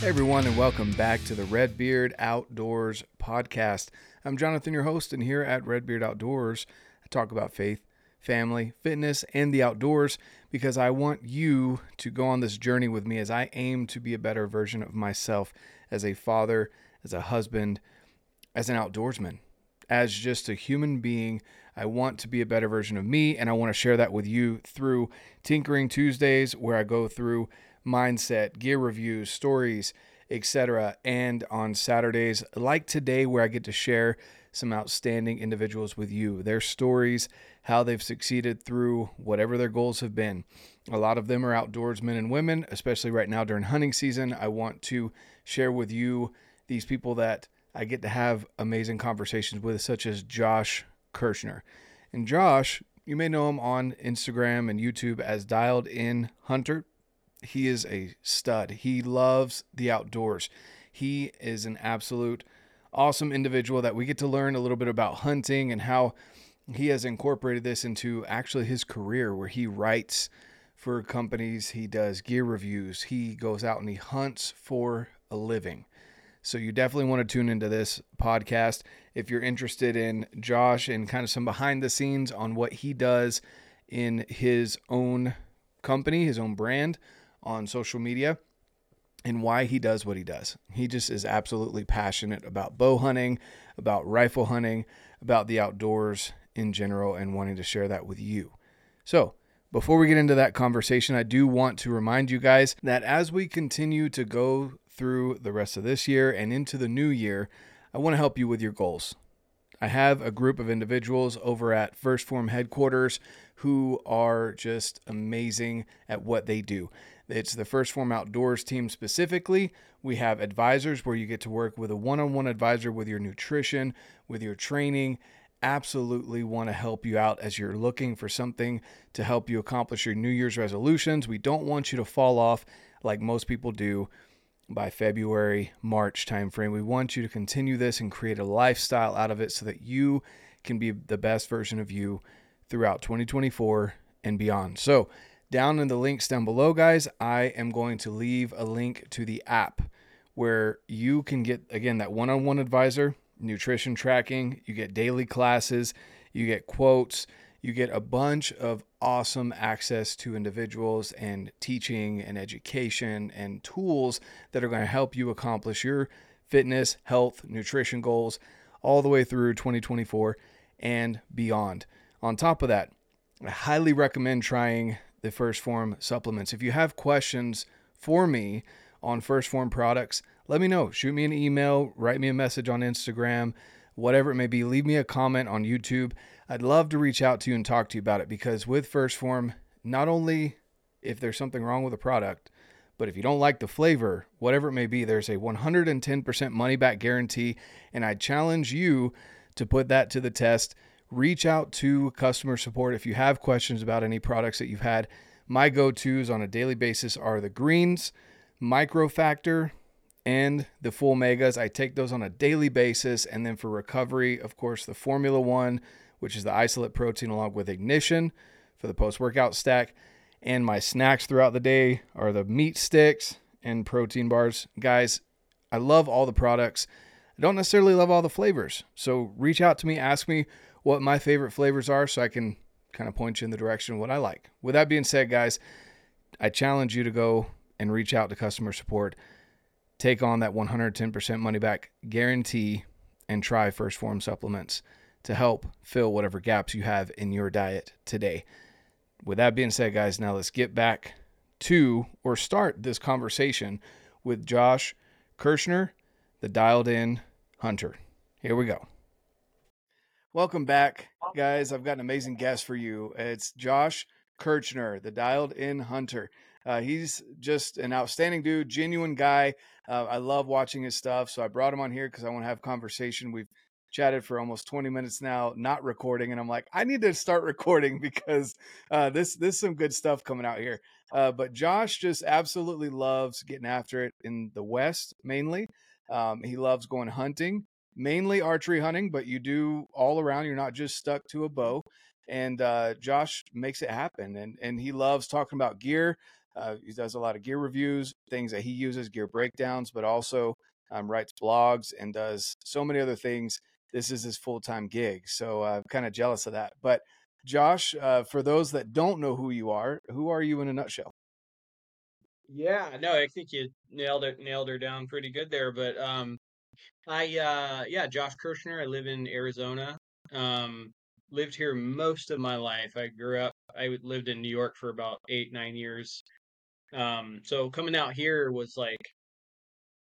Hey everyone, and welcome back to the Redbeard Outdoors podcast. I'm Jonathan, your host, and here at Redbeard Outdoors, I talk about faith, family, fitness, and the outdoors because I want you to go on this journey with me as I aim to be a better version of myself as a father, as a husband, as an outdoorsman, as just a human being. I want to be a better version of me, and I want to share that with you through Tinkering Tuesdays, where I go through mindset, gear reviews, stories, etc. And on Saturdays, like today, where I get to share some outstanding individuals with you, their stories, how they've succeeded through whatever their goals have been. A lot of them are outdoorsmen and women, especially right now during hunting season. I want to share with you these people that I get to have amazing conversations with, such as Josh Kirchner. And Josh, you may know him on Instagram and YouTube as Dialed In Hunter he is a stud. He loves the outdoors. He is an absolute awesome individual that we get to learn a little bit about hunting and how he has incorporated this into actually his career where he writes for companies, he does gear reviews, he goes out and he hunts for a living. So you definitely want to tune into this podcast if you're interested in Josh and kind of some behind the scenes on what he does in his own company, his own brand on social media and why he does what he does. He just is absolutely passionate about bow hunting, about rifle hunting, about the outdoors in general, and wanting to share that with you. So, before we get into that conversation, I do want to remind you guys that as we continue to go through the rest of this year and into the new year, I want to help you with your goals. I have a group of individuals over at 1st Phorm headquarters who are just amazing at what they do. It's the 1st Phorm Outdoors team specifically. We have advisors where you get to work with a one on one advisor with your nutrition, with your training. Absolutely want to help you out as you're looking for something to help you accomplish your New Year's resolutions. We don't want you to fall off like most people do by February, March timeframe. We want you to continue this and create a lifestyle out of it so that you can be the best version of you throughout 2024 and beyond. So, down in the links down below, guys, I am going to leave a link to the app where you can get, again, that one on one advisor, nutrition tracking, you get daily classes, you get quotes, you get a bunch of awesome access to individuals and teaching and education and tools that are going to help you accomplish your fitness, health, nutrition goals all the way through 2024 and beyond. On top of that, I highly recommend trying the 1st Phorm supplements. If you have questions for me on 1st Phorm products, let me know. Shoot me an email, write me a message on Instagram, whatever it may be. Leave me a comment on YouTube. I'd love to reach out to you and talk to you about it because with 1st Phorm, not only if there's something wrong with a product, but if you don't like the flavor, whatever it may be, there's a 110% money back guarantee. And I challenge you to put that to the test reach out to customer support if you have questions about any products that you've had. My go tos on a daily basis are the greens, micro factor, and the full megas. I take those on a daily basis. And then for recovery, of course, the Formula One, which is the isolate protein along with ignition for the post workout stack. And my snacks throughout the day are the meat sticks and protein bars. Guys, I love all the products. I don't necessarily love all the flavors. So reach out to me, ask me what my favorite flavors are so I can kind of point you in the direction of what I like. With that being said, guys, I challenge you to go and reach out to customer support, take on that 110% money back guarantee, and try 1st Phorm supplements to help fill whatever gaps you have in your diet today. With that being said, guys, now let's get back to or start this conversation with Josh Kirchner, the dialed in hunter. Here we go. Welcome back, guys. I've got an amazing guest for you. It's Josh Kirchner, the dialed in hunter. Uh, he's just an outstanding dude, genuine guy. Uh, I love watching his stuff. So I brought him on here because I want to have conversation. We've chatted for almost 20 minutes now, not recording. And I'm like, I need to start recording because uh, this, this is some good stuff coming out here. Uh, but Josh just absolutely loves getting after it in the West mainly. Um, he loves going hunting mainly archery hunting, but you do all around. You're not just stuck to a bow. And uh, Josh makes it happen, and and he loves talking about gear. Uh, he does a lot of gear reviews, things that he uses, gear breakdowns, but also um, writes blogs and does so many other things. This is his full time gig. So I'm kind of jealous of that. But Josh, uh, for those that don't know who you are, who are you in a nutshell? Yeah, no, I think you nailed it, nailed her down pretty good there. But um, I, uh, yeah, Josh Kirchner. I live in Arizona. Um, lived here most of my life. I grew up. I lived in New York for about eight, nine years. Um, so coming out here was like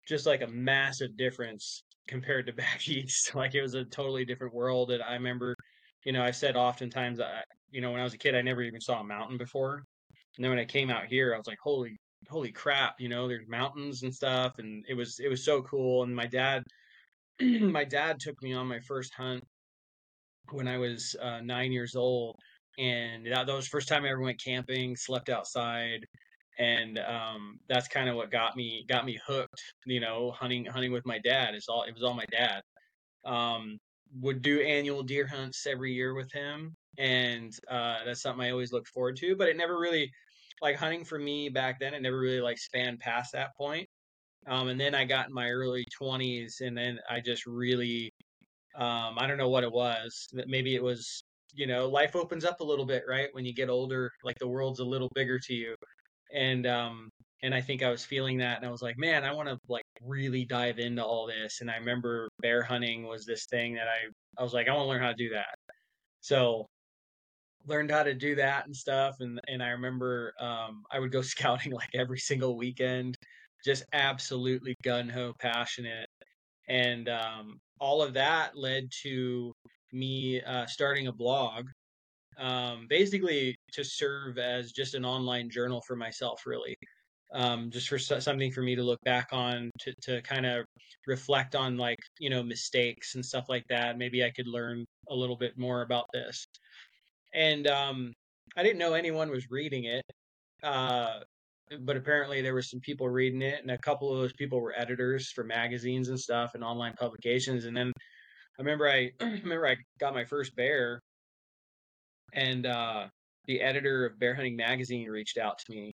just like a massive difference compared to back east. Like it was a totally different world. And I remember, you know, I said oftentimes, I, you know, when I was a kid, I never even saw a mountain before. And then when I came out here, I was like, holy, holy crap! You know, there's mountains and stuff, and it was it was so cool. And my dad, my dad took me on my first hunt when I was uh, nine years old, and that, that was first time I ever went camping, slept outside, and um, that's kind of what got me got me hooked. You know, hunting hunting with my dad. It's all it was all my dad. Um, would do annual deer hunts every year with him, and uh, that's something I always looked forward to. But it never really like hunting for me back then. It never really like spanned past that point. Um, and then I got in my early twenties, and then I just really, um, I don't know what it was. That maybe it was, you know, life opens up a little bit, right? When you get older, like the world's a little bigger to you, and um, and I think I was feeling that, and I was like, man, I want to like really dive into all this. And I remember bear hunting was this thing that I I was like, I want to learn how to do that. So learned how to do that and stuff and and I remember um, I would go scouting like every single weekend just absolutely gun ho passionate and um, all of that led to me uh, starting a blog um, basically to serve as just an online journal for myself really um, just for something for me to look back on to, to kind of reflect on like you know mistakes and stuff like that. Maybe i could learn a little bit more about this and um, I didn't know anyone was reading it. Uh, but apparently there were some people reading it, and a couple of those people were editors for magazines and stuff and online publications. And then I remember I, I remember I got my first bear, and uh, the editor of Bear Hunting Magazine reached out to me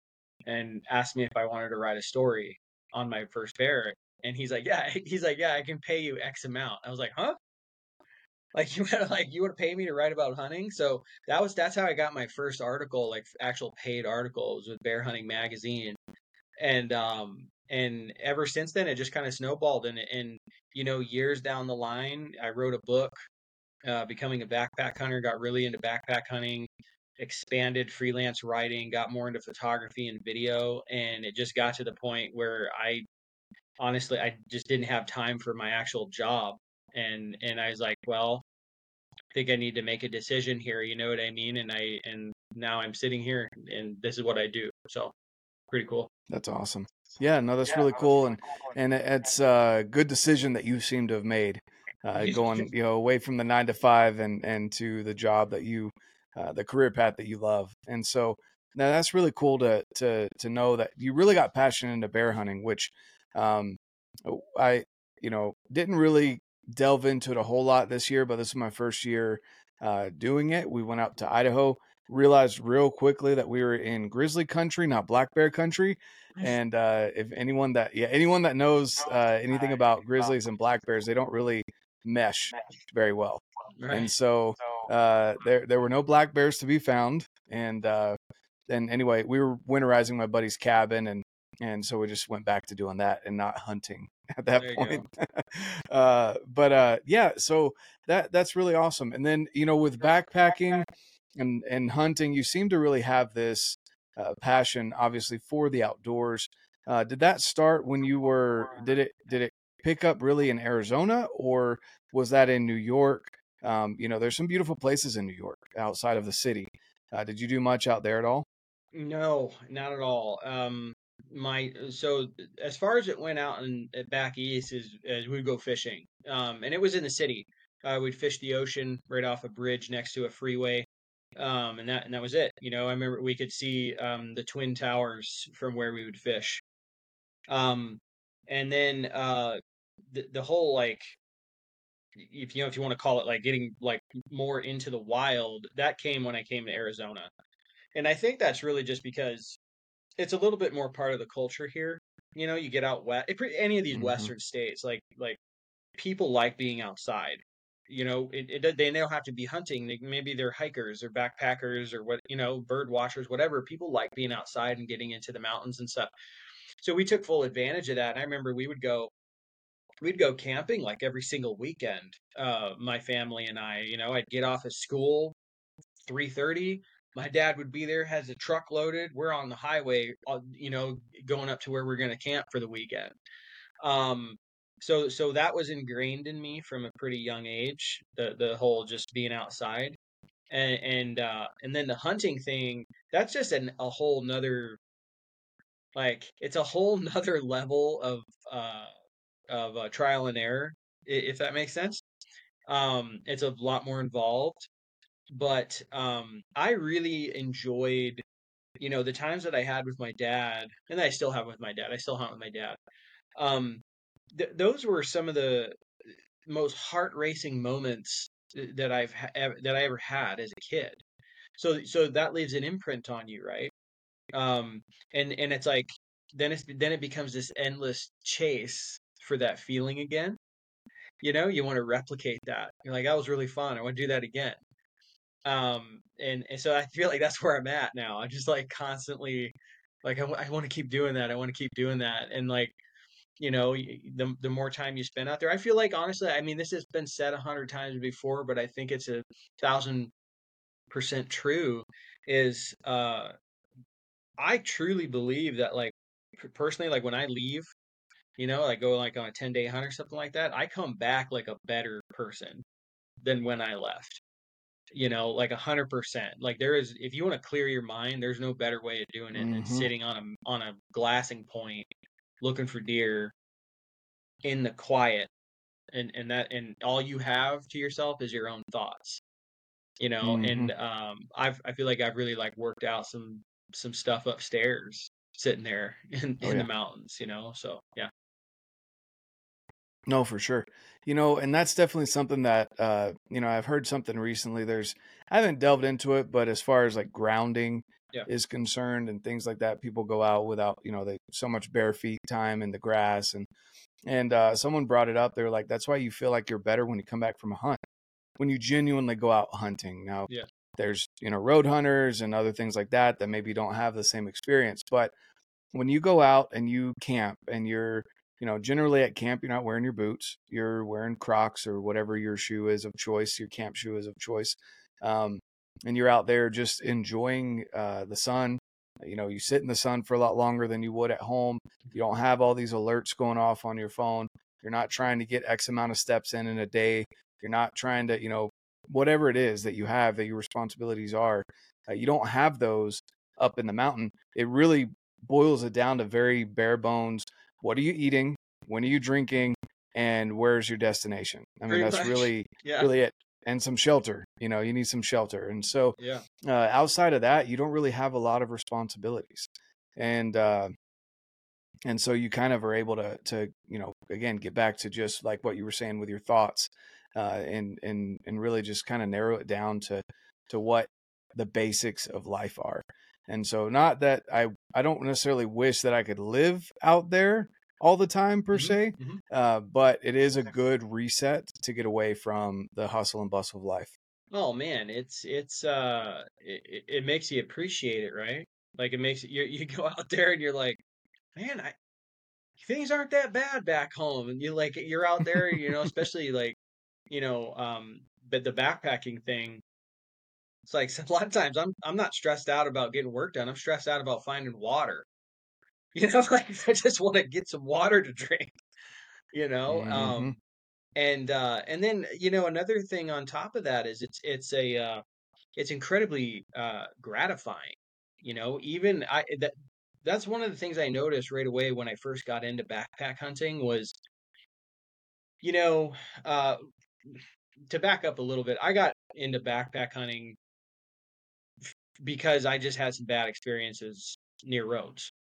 and asked me if I wanted to write a story on my first bear. And he's like, "Yeah," he's like, "Yeah, I can pay you X amount." I was like, "Huh?" like you want to like you want to pay me to write about hunting? So that was that's how i got my first article like actual paid articles with bear hunting magazine. And um and ever since then it just kind of snowballed and and you know years down the line i wrote a book uh, becoming a backpack hunter got really into backpack hunting expanded freelance writing got more into photography and video and it just got to the point where i honestly i just didn't have time for my actual job and and I was like, well, I think I need to make a decision here. You know what I mean? And I and now I'm sitting here, and this is what I do. So pretty cool. That's awesome. Yeah, no, that's yeah, really cool, and and it's a good decision that you seem to have made, uh, going you know away from the nine to five and and to the job that you, uh, the career path that you love, and so now that's really cool to to to know that you really got passionate into bear hunting, which um, I you know didn't really delve into it a whole lot this year, but this is my first year uh, doing it. We went out to Idaho, realized real quickly that we were in grizzly country, not black bear country. And uh, if anyone that yeah anyone that knows uh, anything about grizzlies and black bears, they don't really mesh very well. Right. And so uh, there there were no black bears to be found. And uh, and anyway, we were winterizing my buddy's cabin, and and so we just went back to doing that and not hunting at that point. uh, but uh, yeah, so that that's really awesome. And then you know, with backpacking and and hunting, you seem to really have this uh, passion, obviously, for the outdoors. Uh, did that start when you were? Did it did it pick up really in Arizona, or was that in New York? Um, you know, there's some beautiful places in New York outside of the city. Uh, did you do much out there at all? No, not at all. Um, my so as far as it went out and uh, back east is as we'd go fishing um and it was in the city. Uh, we'd fish the ocean right off a bridge next to a freeway um and that and that was it you know i remember we could see um the twin towers from where we would fish. Um and then uh the, the whole like if you know if you want to call it like getting like more into the wild that came when i came to arizona. And i think that's really just because it's a little bit more part of the culture here. You know, you get out west, any of these Mhm. western states, like like people like being outside. You know, it, it they don't have to be hunting. They, maybe they're hikers or backpackers or what you know, bird watchers, whatever. People like being outside and getting into the mountains and stuff. So we took full advantage of that. And I remember we would go we'd go camping like every single weekend. Uh, my family and I, you know, I'd get off of school 3:30. My dad would be there, has a truck loaded. We're on the highway, uh, you know, going up to where we're going to camp for the weekend. Um, so so that was ingrained in me from a pretty young age. The the whole just being outside, and and uh, and then the hunting thing. That's just an, a whole nother, like it's a whole nother level of uh, of uh, trial and error, if that makes sense. Um, it's a lot more involved, but um, I really enjoyed, you know, the times that I had with my dad, and I still have with my dad. I still hunt with my dad. Um, th- those were some of the most heart racing moments that I've ha- that I ever had as a kid. So so that leaves an imprint on you, right? Um, and and it's like then it's then it becomes this endless chase for that feeling again. You know, you want to replicate that. You're like, that was really fun. I want to do that again. Um, and and so I feel like that's where I'm at now. I'm just like constantly, like I, w- I want to keep doing that. I want to keep doing that. And like, you know, the the more time you spend out there, I feel like honestly, I mean, this has been said a hundred times before, but I think it's a thousand percent true. Is uh, I truly believe that like personally, like when I leave you know, like go like on a 10 day hunt or something like that, I come back like a better person than when I left. You know, like a hundred percent. Like there is, if you want to clear your mind, there's no better way of doing it than Mhm. sitting on a on a glassing point, looking for deer in the quiet, and and that and all you have to yourself is your own thoughts. You know, and Mhm. um, I've I feel like I've really like worked out some some stuff upstairs, sitting there in Oh in the mountains. You know, so yeah, No, for sure. You know, and that's definitely something that uh, you know, I've heard something recently. There's I haven't delved into it, but as far as like grounding yeah, is concerned and things like that, people go out without, you know, they so much bare feet time in the grass and and uh someone brought it up. They're like, that's why you feel like you're better when you come back from a hunt. When you genuinely go out hunting. Now, yeah, there's, you know, road hunters and other things like that that maybe don't have the same experience, but when you go out and you camp and you're you know generally at camp you're not wearing your boots you're wearing crocs or whatever your shoe is of choice your camp shoe is of choice um, and you're out there just enjoying uh, the sun. You know you sit in the sun for a lot longer than you would at home. You don't have all these alerts going off on your phone. You're not trying to get x amount of steps in in a day. You're not trying to you know whatever it is that you have that your responsibilities are uh, you don't have those up in the mountain. It really boils it down to very bare bones. What are you eating? When are you drinking? And where's your destination? I mean, that's much. really, Yeah, really it. And some shelter. You know, you need some shelter. And so, yeah. uh, outside of that, you don't really have a lot of responsibilities. And, uh, and so you kind of are able to, to, you know, again, get back to just like what you were saying with your thoughts, uh, and, and, and really just kind of narrow it down to, to what the basics of life are. And so not that I I don't necessarily wish that I could live out there all the time per Mhm, se, mhm. uh, but it is a good reset to get away from the hustle and bustle of life. Oh man, it's it's uh it, it it makes you appreciate it, right? Like it makes you you go out there and you're like, man, I things aren't that bad back home, and you like you're out there, you know, especially like you know, um, but the backpacking thing. It's like a lot of times I'm I'm not stressed out about getting work done. I'm stressed out about finding water. You know, like I just want to get some water to drink. You know, hmm um, and uh, and then you know another thing on top of that is it's it's a uh, it's incredibly uh, gratifying. You know, even I that that's one of the things I noticed right away when I first got into backpack hunting was, you know, uh, to back up a little bit, I got into backpack hunting because I just had some bad experiences near roads.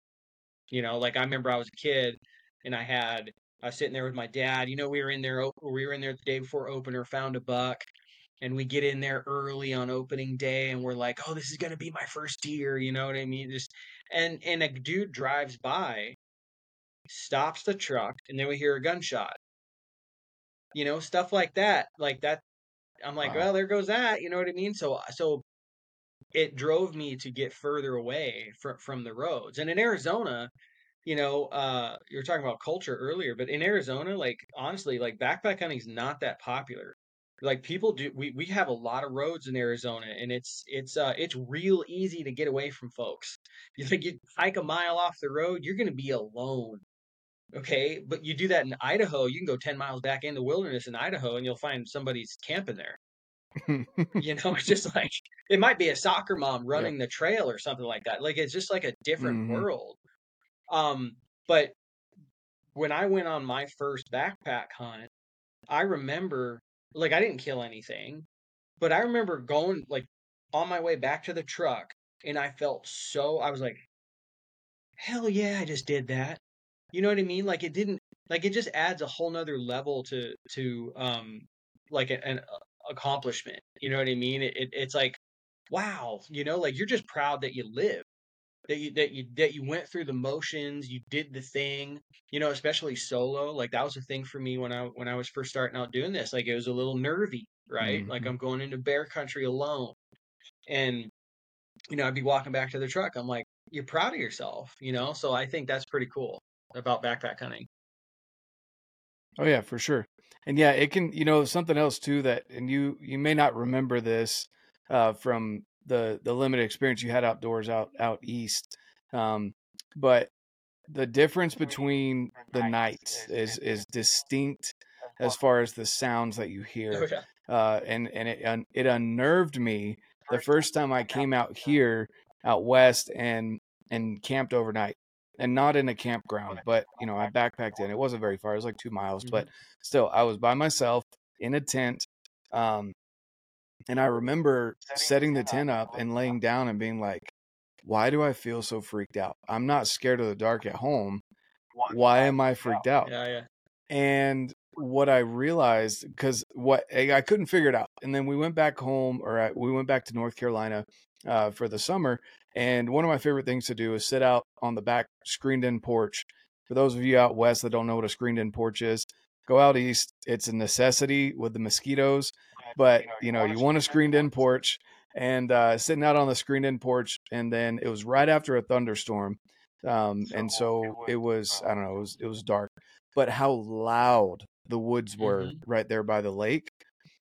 You know, like I remember I was a kid and I had I was sitting there with my dad. You know, we were in there we were in there the day before opener, found a buck, and we get in there early on opening day and we're like, "Oh, this is going to be my first deer," you know what I mean? Just and and a dude drives by, stops the truck, and then we hear a gunshot. You know, stuff like that. Like that I'm like, Wow. well, there goes that. You know what I mean? So so it drove me to get further away from from the roads. And in Arizona, you know, uh, you were talking about culture earlier, but in Arizona, like honestly, like backpack hunting is not that popular. Like people do, we we have a lot of roads in Arizona, and it's it's uh it's real easy to get away from folks. You think you hike a mile off the road, you're gonna be alone. Okay, but you do that in Idaho, you can go 10 miles back in the wilderness in Idaho and you'll find somebody's camping there. You know, it's just like it might be a soccer mom running the trail or something like that. Like it's just like a different Mhm. world. Um, but when I went on my first backpack hunt, I remember like I didn't kill anything, but I remember going like on my way back to the truck and I felt so I was like, hell yeah, I just did that. You know what I mean? Like it didn't like it just adds a whole nother level to to um like an accomplishment. You know what I mean? It, it it's like wow, you know, like you're just proud that you live. That you that you that you went through the motions, you did the thing, you know, especially solo. Like that was a thing for me when I when I was first starting out doing this. Like it was a little nervy, right? Like Mhm. I'm going into bear country alone. And you know, I'd be walking back to the truck. I'm like, you're proud of yourself, you know? So I think that's pretty cool about backpack hunting. Oh yeah, for sure. And yeah, it can, you know, something else too that and you you may not remember this uh from the the limited experience you had outdoors out out east. Um but the difference between the nights is is distinct as far as the sounds that you Oh hear. Uh and and it un, it unnerved me the first time I came out here out west and and camped overnight. And not in a campground, but you know, I backpacked in. It wasn't very far. It was like two miles, but still, I was by myself in a tent. Um, and I remember setting the tent up and laying down and being like, why do I feel so freaked out? I'm not scared of the dark at home. Why am I freaked out? Yeah, yeah. And what I realized, because what I I couldn't figure it out, and then we went back home, or I, we went back to North Carolina uh, for the summer. And one of my favorite things to do is sit out on the back screened-in porch. For those of you out west that don't know what a screened-in porch is, go out east. It's a necessity with the mosquitoes, but you know you want a screened-in porch. And uh, sitting out on the screened-in porch, and then it was right after a thunderstorm, um, and so it was I don't know it was it was dark, but how loud the woods were Mhm. right there by the lake,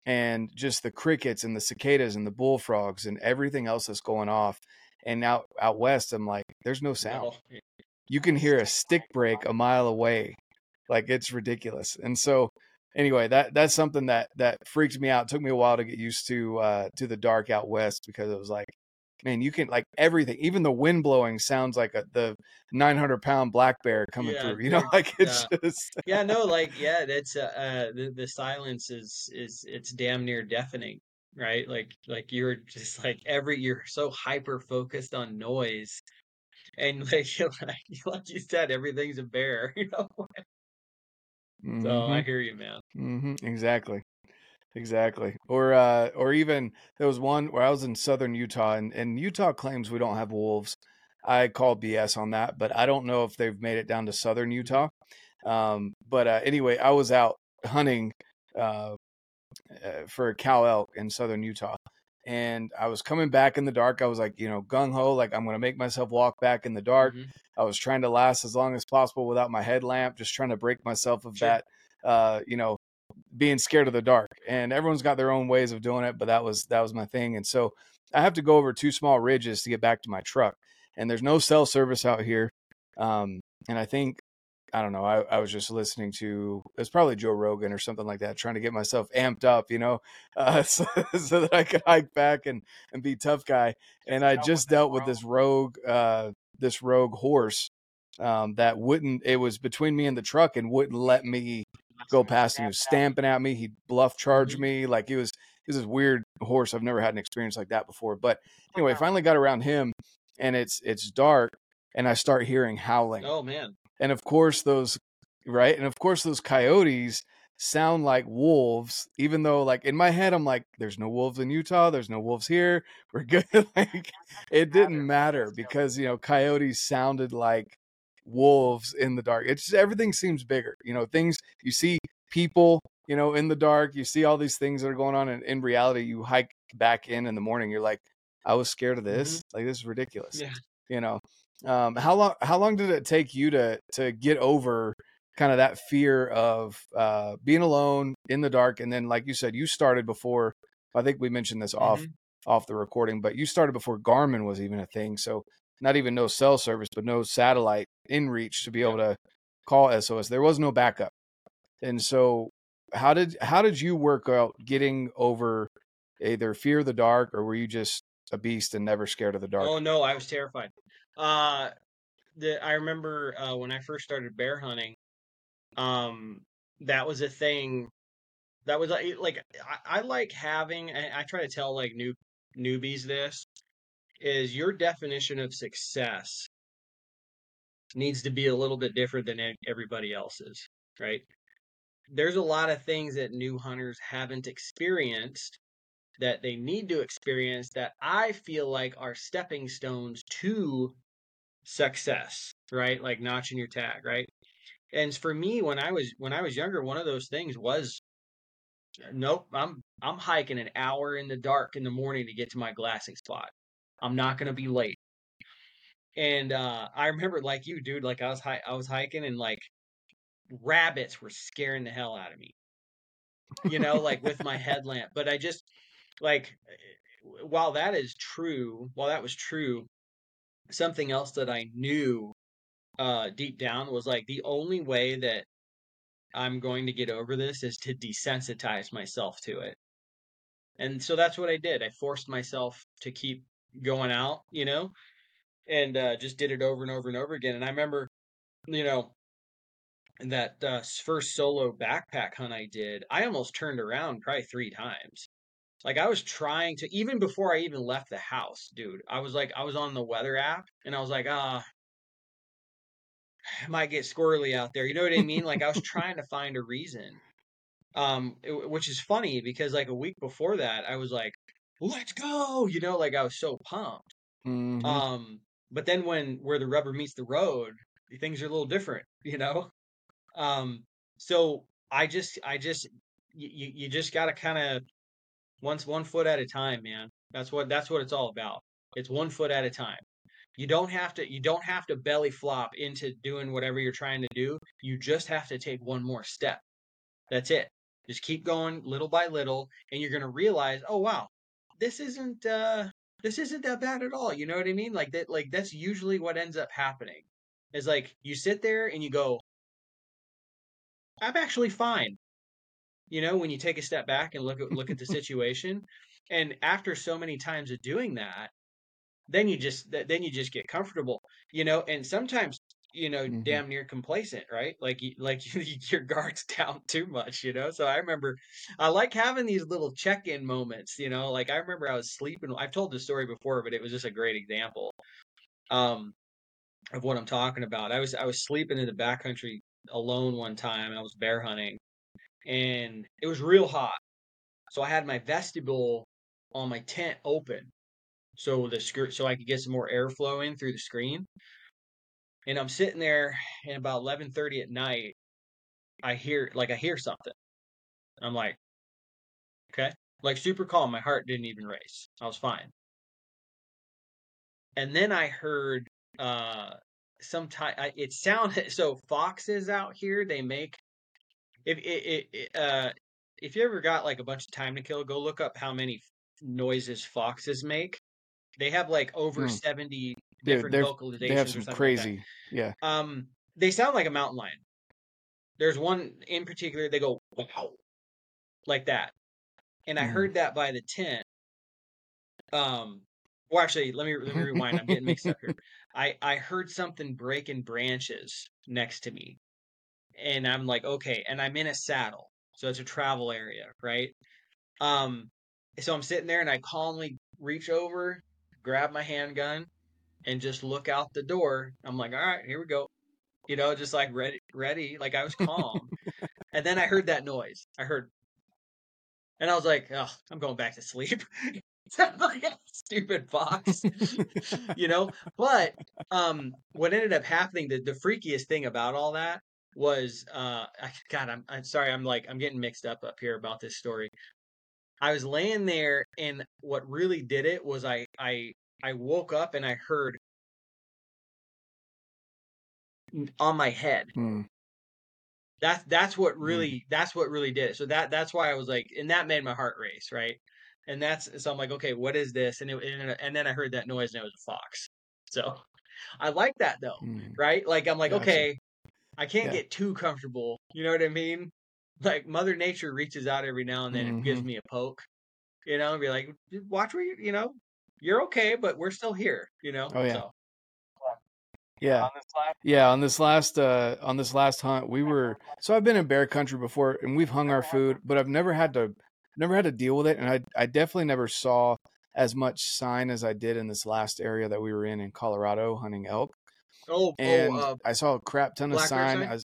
and just the crickets and the cicadas and the bullfrogs and everything else that's going off. And out out west, I'm like, there's no sound. You can hear a stick break a mile away, like it's ridiculous. And so, anyway, that that's something that that freaked me out. It took me a while to get used to uh, to the dark out west because it was like, man, you can like everything, even the wind blowing sounds like a, the 900 pound black bear coming Yeah, through. You know, like it's just Yeah, no, like yeah, that's uh, uh the the silence is is it's damn near deafening, right? Like like you're just like every you're so hyper focused on noise. And like like like you said, everything's a bear, you know. So I Mhm. hear you, man. hmm Exactly. Exactly. Or uh or even there was one where I was in southern Utah and, and Utah claims we don't have wolves. I call BS on that, but I don't know if they've made it down to southern Utah. Um but uh anyway, I was out hunting uh, uh for a cow elk in southern Utah. And I was coming back in the dark. I was like, you know, gung ho, like I'm gonna make myself walk back in the dark. Mhm. I was trying to last as long as possible without my headlamp, just trying to break myself of Sure. that uh, you know, being scared of the dark. And everyone's got their own ways of doing it, but that was that was my thing. And so I have to go over two small ridges to get back to my truck. And there's no cell service out here. Um, and I think I don't know, I, I was just listening to it was probably Joe Rogan or something like that, trying to get myself amped up, you know, uh, so, so that I could hike back and and be tough guy. And I just dealt with this rogue uh this rogue horse um, that wouldn't. It was between me and the truck and wouldn't let me go past him. He was stamping at me. He bluff charged Mhm. me. Like he was. He was this weird horse. I've never had an experience like that before. But anyway, finally got around him, and it's it's dark, and I start hearing howling. Oh man. And of course those right, and of course those coyotes sound like wolves, even though like in my head I'm like, there's no wolves in Utah, there's no wolves here, we're good. like it didn't matter because you know coyotes sounded like wolves in the dark. It's just, everything seems bigger. You know, things you see people, you know, in the dark, you see all these things that are going on, and in reality, you hike back in in the morning, you're like, I was scared of this. Mm-hmm. Like this is ridiculous. Yeah. You know, um, how long how long did it take you to to get over kind of that fear of uh, being alone in the dark? And then, like you said, you started before. I think we mentioned this mm-hmm. off off the recording, but you started before Garmin was even a thing. So not even no cell service, but no satellite inReach to be able to call SOS. There was no backup. And so how did how did you work out getting over either fear of the dark or were you just a beast and never scared of the dark? Oh no, I was terrified. Uh the I remember uh, when I first started bear hunting, um that was a thing that was like like I, I like having I, I try to tell like new newbies this is your definition of success needs to be a little bit different than everybody else's, right? There's a lot of things that new hunters haven't experienced that they need to experience that I feel like are stepping stones to success, right? Like notching your tag, right? And for me when I was when I was younger, one of those things was uh, nope, I'm I'm hiking an hour in the dark in the morning to get to my glassing spot. I'm not gonna be late. And uh, I remember, like you, dude, like I was hi- I was hiking and like rabbits were scaring the hell out of me. You know, like with my headlamp. But I just like eh, eh, while that is true, while that was true, something else that I knew uh, deep down was like the only way that I'm going to get over this is to desensitize myself to it. And so that's what I did. I forced myself to keep going out, you know, and uh, just did it over and over and over again. And I remember, you know, that uh, first solo backpack hunt I did, I almost turned around probably three times. Like I was trying to, even before I even left the house, dude. I was like, I was on the weather app, and I was like, ah, might get squirrely out there. You know what I mean? Like I was trying to find a reason. Um, it, which is funny because like a week before that, I was like, let's go, you know, like I was so pumped. Mm-hmm. Um, but then when where the rubber meets the road, things are a little different, you know. Um, so I just, I just, you, you just got to kind of once one foot at a time, man. That's what that's what it's all about. It's one foot at a time. You don't have to you don't have to belly flop into doing whatever you're trying to do. You just have to take one more step. That's it. Just keep going little by little and you're going to realize, "Oh wow, this isn't uh this isn't that bad at all. You know what I mean? Like that like that's usually what ends up happening. Is like you sit there and you go, I'm actually fine. You know, when you take a step back and look at look at the situation. And after so many times of doing that, then you just then you just get comfortable. You know, and sometimes you know, mm-hmm. damn near complacent, right? Like, like your guard's down too much, you know. So I remember, I like having these little check-in moments, you know. Like I remember I was sleeping. I've told this story before, but it was just a great example, um, of what I'm talking about. I was I was sleeping in the backcountry alone one time. and I was bear hunting, and it was real hot. So I had my vestibule on my tent open, so the skirt, so I could get some more airflow in through the screen and I'm sitting there and about 11:30 at night I hear like I hear something. I'm like okay, like super calm, my heart didn't even race. I was fine. And then I heard uh some type it sounded so foxes out here they make if it, it, uh if you ever got like a bunch of time to kill go look up how many noises foxes make they have like over mm. 70 different they're, vocalizations. They have some crazy, like yeah. Um, they sound like a mountain lion. There's one in particular. They go wow, like that, and I mm. heard that by the tent. Um, well, actually, let me let me rewind. I'm getting mixed up here. I I heard something breaking branches next to me, and I'm like, okay, and I'm in a saddle, so it's a travel area, right? Um, so I'm sitting there, and I calmly reach over, grab my handgun, and just look out the door. I'm like, all right, here we go. You know, just like ready, ready. Like I was calm. and then I heard that noise. I heard, and I was like, "Oh, I'm going back to sleep." stupid fox, you know. But um, what ended up happening, the the freakiest thing about all that was, uh, I, God, I'm I'm sorry, I'm like I'm getting mixed up up here about this story. I was laying there, and what really did it was I I I woke up and I heard on my head. Hmm. That's that's what Hmm. really that's what really did it. So that that's why I was like, and that made my heart race, right? And that's so I'm like, okay, what is this? And it, and, and then I heard that noise, and it was a fox. So I like that though, Hmm. right? Like I'm like, Gotcha. okay, I can't Yeah. get too comfortable. You know what I mean? Like Mother Nature reaches out every now and then and gives Mhm. me a poke. You know, and be like, watch where you, you know, you're okay, but we're still here. You know. Oh, yeah. So, Yeah. Yeah, on this last uh on this last hunt, we were so I've been in bear country before and we've hung our food, but I've never had to never had to deal with it and I I definitely never saw as much sign as I did in this last area that we were in in Colorado hunting elk. Oh, And oh, uh, I saw a crap ton of sign. sign? Was-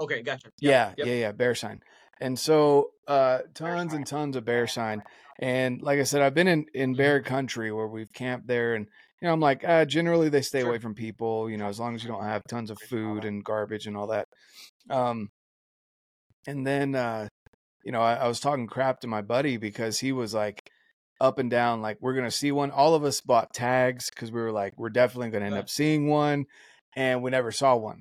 okay, gotcha. Yep, yeah, yep. yeah, yeah, bear sign. And so uh tons and tons of bear sign. And like I said, I've been in in Mhm. bear country where we've camped there and you know, I'm like, uh, generally they stay Sure. away from people, you know, as long as you don't have tons of food and garbage and all that. Um and then uh you know, I, I was talking crap to my buddy because he was like up and down, like, we're gonna see one. All of us bought tags because we were like, we're definitely gonna end up seeing one, and we never saw one.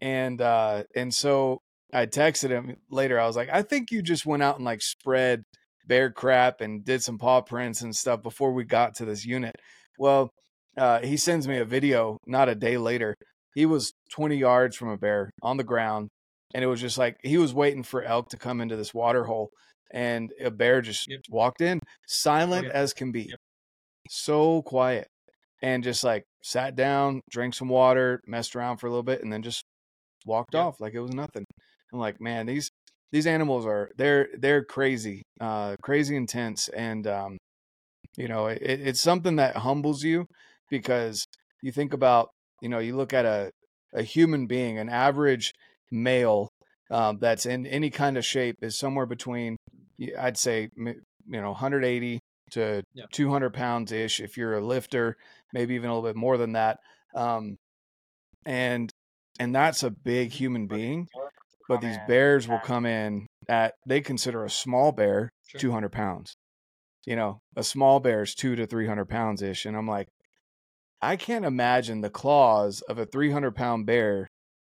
And uh and so I texted him later. I was like, I think you just went out and like spread bear crap and did some paw prints and stuff before we got to this unit. Well, uh, he sends me a video not a day later. He was 20 yards from a bear on the ground, and it was just like he was waiting for elk to come into this water hole, and a bear just Yep. walked in, silent yeah. as can be, Yep. so quiet, and just like sat down, drank some water, messed around for a little bit, and then just walked Yep. off like it was nothing. I'm like, man, these these animals are they're they're crazy, uh, crazy intense, and um, you know, it, it's something that humbles you because you think about, you know, you look at a a human being, an average male um, that's in any kind of shape is somewhere between, I'd say, you know, 180 to Yeah. 200 pounds ish if you're a lifter, maybe even a little bit more than that. Um, and and that's a big human being but these bears will come in at they consider a small bear Sure. 200 pounds you know a small bear is two to 300 pounds ish and i'm like i can't imagine the claws of a 300 pound bear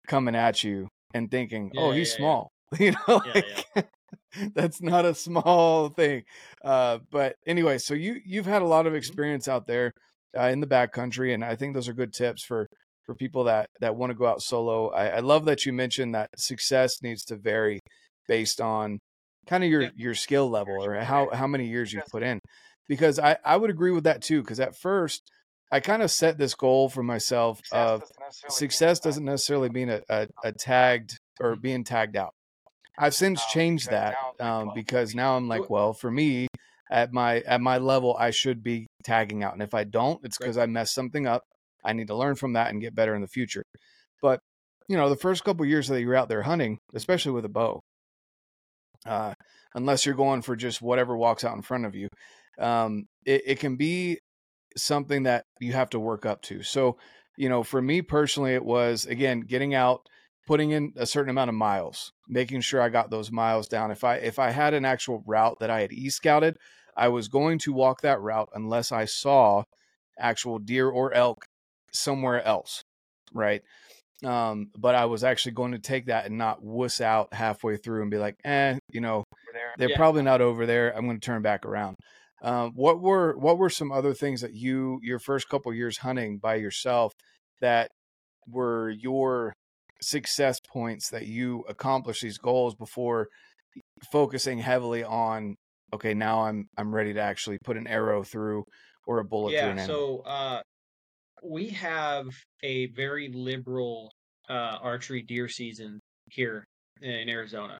coming at you and thinking oh Yeah, he's yeah, yeah. small you know Yeah, like, that's not a small thing uh but anyway so you you've had a lot of Mhm. experience out there uh, in the backcountry and i think those are good tips for for people that that want to go out solo I, I love that you mentioned that success needs to vary based on kind of your Yeah. your skill level or how how many years you've put in because i i would agree with that too because at first i kind of set this goal for myself of success doesn't necessarily mean a, a, a tagged or being tagged out i've since changed that um, because now i'm like well for me at my at my level i should be tagging out and if i don't it's because i messed something up. I need to learn from that and get better in the future. But you know the first couple years that you're out there hunting especially with a bow uh, unless you're going for just whatever walks out in front of you um, it, it can be something that you have to work up to. So you know for me personally it was again getting out putting in a certain amount of miles making sure i got those miles down. If i if i had an actual route that i had e-scouted i was going to walk that route unless i saw actual deer or elk somewhere else right? Um but i was actually going to take that and not wuss out halfway through and be like eh you know they're Yeah. probably not over there. I'm going to turn back around. Um, what were what were some other things that you your first couple years hunting by yourself that were your success points that you accomplish these goals before focusing heavily on okay now i'm i'm ready to actually put an arrow through or a bullet through yeah an so uh we have a very liberal uh archery deer season here in arizona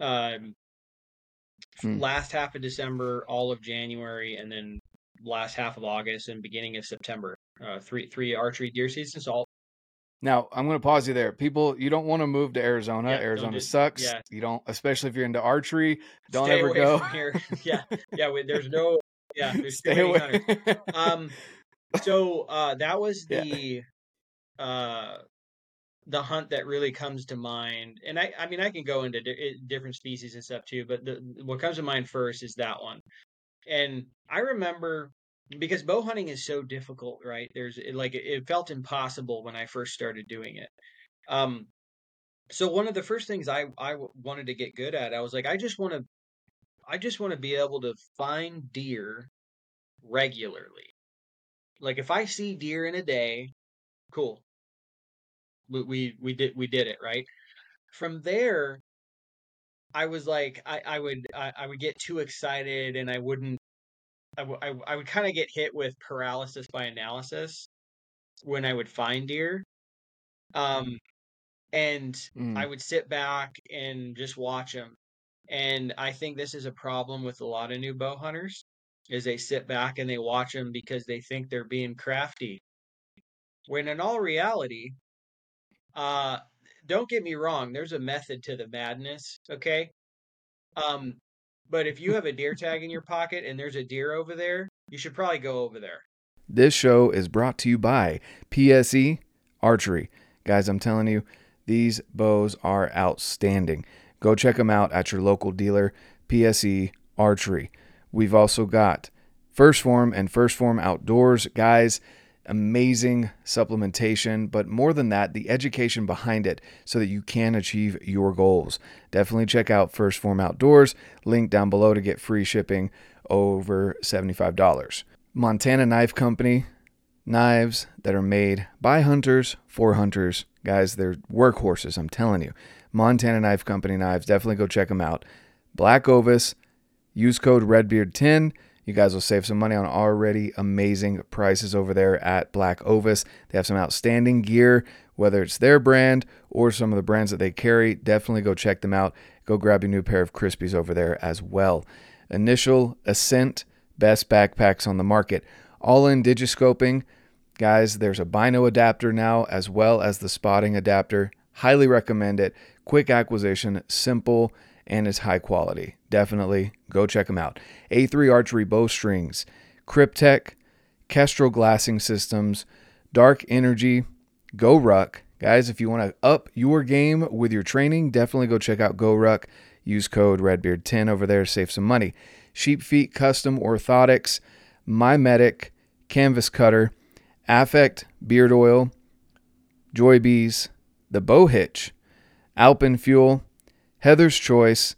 um Hmm. last half of december all of january and then last half of august and beginning of september uh three three archery deer seasons all Now I'm going to pause you there. People, you don't want to move to Arizona. Yeah, Arizona do- sucks. yeah. You don't, especially if you're into archery. Don't Stay ever go. from here. yeah, yeah. There's no. Yeah, there's Stay away. um so uh that was Yeah. the uh the hunt that really comes to mind and i i mean i can go into di- different species and stuff too but the what comes to mind first is that one and i remember because bow hunting is so difficult right there's like it, felt impossible when i first started doing it um so one of the first things I I wanted to get good at i was like i just want to i just want to be able to find deer regularly like if I see deer in a day, cool. We we, we did we did it right. From there, I was like I I would I, I would get too excited and I wouldn't I w- I, w- I would kind of get hit with paralysis by analysis when I would find deer. Um, and Mm. I would sit back and just watch them. And I think this is a problem with a lot of new bow hunters is they sit back and they watch them because they think they're being crafty. When in all reality, uh don't get me wrong, there's a method to the madness, okay? Um but if you have a deer tag in your pocket and there's a deer over there, you should probably go over there. This show is brought to you by PSE Archery. Guys, I'm telling you, these bows are outstanding. Go check them out at your local dealer, PSE Archery. We've also got 1st Phorm and 1st Phorm Outdoors. Guys, amazing supplementation, but more than that, the education behind it so that you can achieve your goals. Definitely check out 1st Phorm Outdoors. Link down below to get free shipping over $75. Montana Knife Company, knives that are made by hunters for hunters. Guys, they're workhorses, I'm telling you. Montana Knife Company knives, definitely go check them out. Black Ovis, use code REDBEARD10. You guys will save some money on already amazing prices over there at Black Ovis. They have some outstanding gear, whether it's their brand or some of the brands that they carry. Definitely go check them out. Go grab a new pair of Crispies over there as well. Initial Ascent, best backpacks on the market. Ollin digiscoping. Guys, there's a bino adapter now as well as the spotting adapter. Highly recommend it. Quick acquisition, simple, and is high quality. Definitely go check them out. A3 Archery Bowstrings, Kryptek, Kestrel Glassing Systems, Dark Energy, GoRuck. Guys, if you want to up your game with your training, definitely go check out GoRuck. Use code REDBEARD10 over there to save some money. Sheep Feet Custom Orthotics, My Medic, Canvas Cutter, Affect Beard Oil, Joy Bees, The Bow Hitch, Alpen Fuel, Heather's Choice,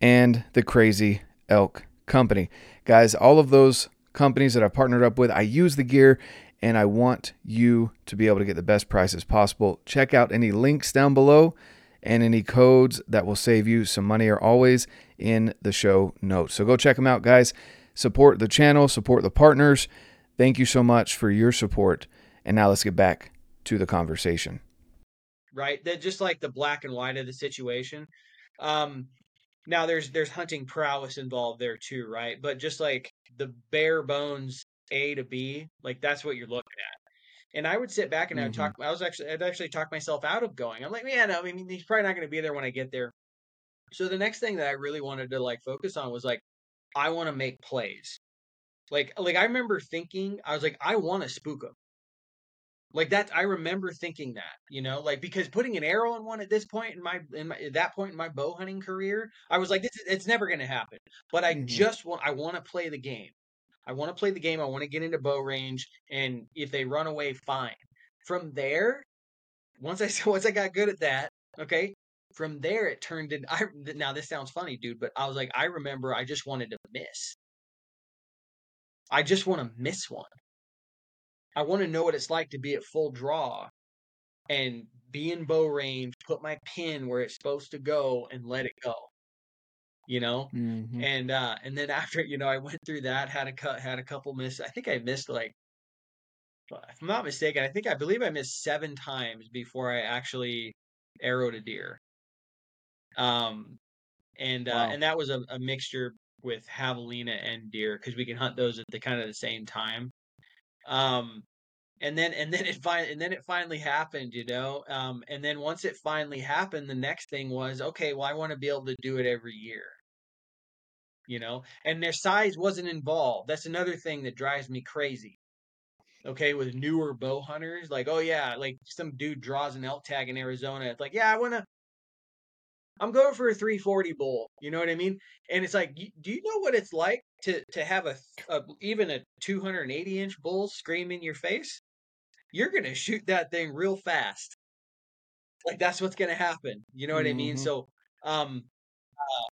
and the Crazy Elk Company. Guys, all of those companies that I've partnered up with, I use the gear and I want you to be able to get the best prices possible. Check out any links down below and any codes that will save you some money are always in the show notes. So go check them out, guys. Support the channel, support the partners. Thank you so much for your support. And now let's get back to the conversation. right? That just like the black and white of the situation. Um, now there's there's hunting prowess involved there too, right? But just like the bare bones A to B, like that's what you're looking at. And I would sit back and I would talk. I was actually I'd actually talk myself out of going. I'm like, man, no, I mean, he's probably not going to be there when I get there. So the next thing that I really wanted to like focus on was like, I want to make plays. Like like I remember thinking, I was like, I want to spook him. Like that, I remember thinking that, you know, like because putting an arrow in one at this point in my in my at that point in my bow hunting career, I was like, this is, it's never going to happen. But I Mhm. just want, I want to play the game. I want to play the game. I want to get into bow range, and if they run away, fine. From there, once I once I got good at that, okay. From there, it turned in. I now this sounds funny, dude, but I was like, I remember I just wanted to miss. I just want to miss one. I want to know what it's like to be at full draw and be in bow range, put my pin where it's supposed to go and let it go. You know? Mhm. And uh and then after, you know, I went through that, had a cut had a couple miss. I think I missed like if I'm not mistaken, I think I believe I missed seven times before I actually arrowed a deer. Um and uh and that was a, a mixture with javelina and deer because we can hunt those at the kind of the same time. Um and then and then it finally and then it finally happened you know um and then once it finally happened the next thing was okay well i want to be able to do it every year. You know and their size wasn't involved. That's another thing that drives me crazy. Okay with newer bow hunters like oh yeah like some dude draws an elk tag in arizona it's like yeah i want to i'm going for a 340 bull you know what i mean and it's like do you know what it's like to to have a, a even a 280 inch bull scream in your face you're going to shoot that thing real fast. Like that's what's going to happen. You know what mm-hmm. I mean? Mm-hmm. So, um, uh,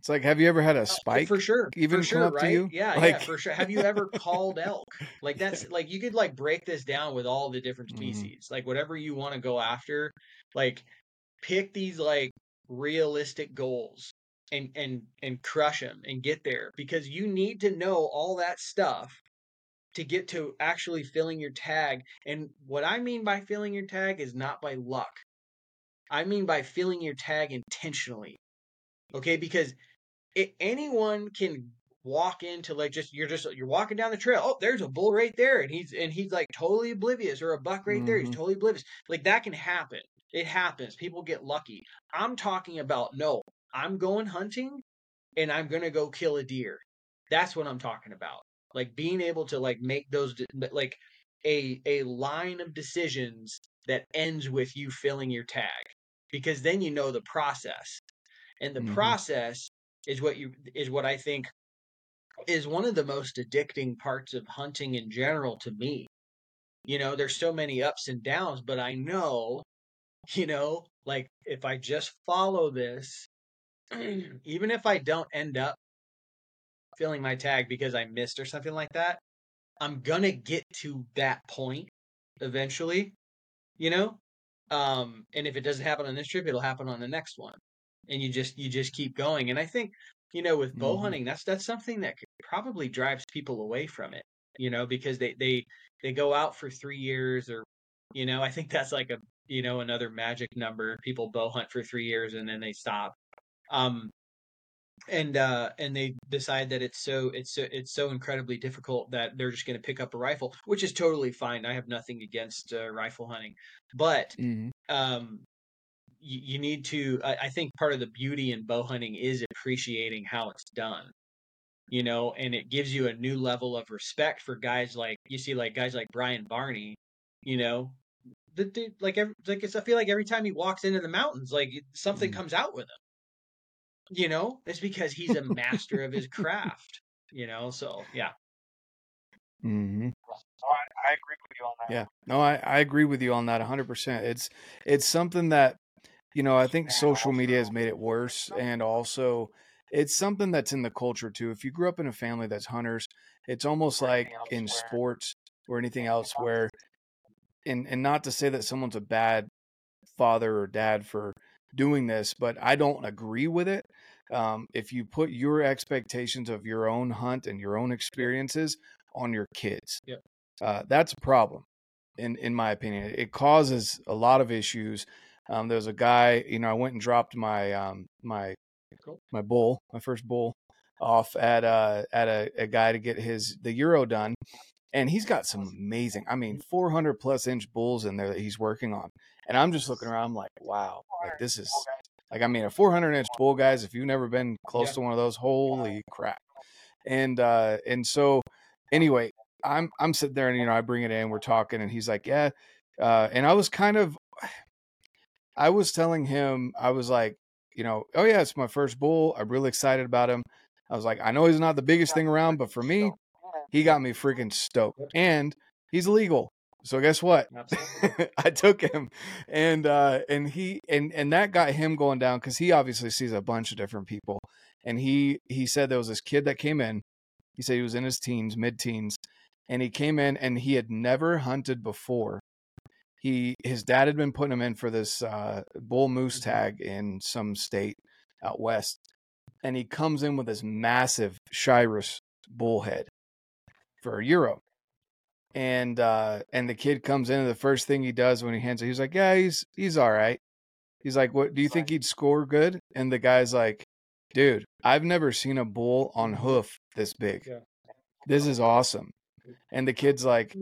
it's like, have you ever had a uh, spike? For sure, even for sure, up right? to you? Yeah, like... yeah, for sure. Have you ever called elk? Like that's like you could like break this down with all the different mm-hmm. species. Mm-hmm. Like whatever you want to go after, like pick these like realistic goals and and and crush them and get there because you need to know all that stuff to get to actually filling your tag. And what I mean by filling your tag is not by luck. I mean by filling your tag intentionally. Okay, because it, anyone can walk into like just you're just you're walking down the trail. Oh, there's a bull right there, and he's and he's like totally oblivious, or a buck right mm-hmm. there, he's mm-hmm. totally oblivious. Like that can happen. It happens. People get lucky. I'm talking about no. I'm going hunting, and I'm gonna go kill a deer. That's what I'm talking about like being able to like make those like a a line of decisions that ends with you filling your tag because then you know the process and the mm-hmm. process is what you is what i think is one of the most addicting parts of hunting in general to me you know there's so many ups and downs but i know you know like if i just follow this even if i don't end up filling my tag because I missed or something like that, I'm gonna get to that point eventually, you know? Um, and if it doesn't happen on this trip, it'll happen on the next one. And you just you just keep going. And I think, you know, with bow mm-hmm. hunting, that's that's something that probably drives people away from it, you know, because they they they go out for three years or you know, I think that's like a you know, another magic number. People bow hunt for three years and then they stop. Um, and uh and they decide that it's so it's so it's so incredibly difficult that they're just going to pick up a rifle which is totally fine i have nothing against uh, rifle hunting but mm-hmm. um you, you, need to I, I think part of the beauty in bow hunting is appreciating how it's done you know and it gives you a new level of respect for guys like you see like guys like brian barney you know the dude like every, like i feel like every time he walks into the mountains like something mm-hmm. comes out with him you know, it's because he's a master of his craft. You know, so yeah. Mm-hmm. So I, I, agree with you on that. Yeah, no, I, I agree with you on that 100%. It's it's something that you know I think social media has made it worse, and also it's something that's in the culture too. If you grew up in a family that's hunters, it's almost like in sports or anything else where, and and not to say that someone's a bad father or dad for doing this, but I don't agree with it. Um, if you put your expectations of your own hunt and your own experiences on your kids, yep. uh, that's a problem. In in my opinion, it causes a lot of issues. Um, there's a guy, you know, I went and dropped my um, my cool. my bull, my first bull, off at uh at a, a guy to get his the euro done, and he's got some amazing, I mean, 400 plus inch bulls in there that he's working on. And I'm just looking around, I'm like, wow, like this is like, I mean, a 400 inch bull, guys. If you've never been close yeah. to one of those, holy crap! And uh, and so anyway, I'm I'm sitting there and you know I bring it in, we're talking, and he's like, yeah. Uh, and I was kind of, I was telling him, I was like, you know, oh yeah, it's my first bull. I'm really excited about him. I was like, I know he's not the biggest thing around, but for me, he got me freaking stoked. And he's legal. So guess what? I took him, and uh, and he and and that got him going down because he obviously sees a bunch of different people, and he he said there was this kid that came in. He said he was in his teens, mid teens, and he came in and he had never hunted before. He his dad had been putting him in for this uh, bull moose mm-hmm. tag in some state out west, and he comes in with this massive Shiras bullhead for a euro and uh and the kid comes in and the first thing he does when he hands it he's like yeah he's he's all right he's like what do you think he'd score good and the guy's like dude i've never seen a bull on hoof this big this is awesome and the kid's like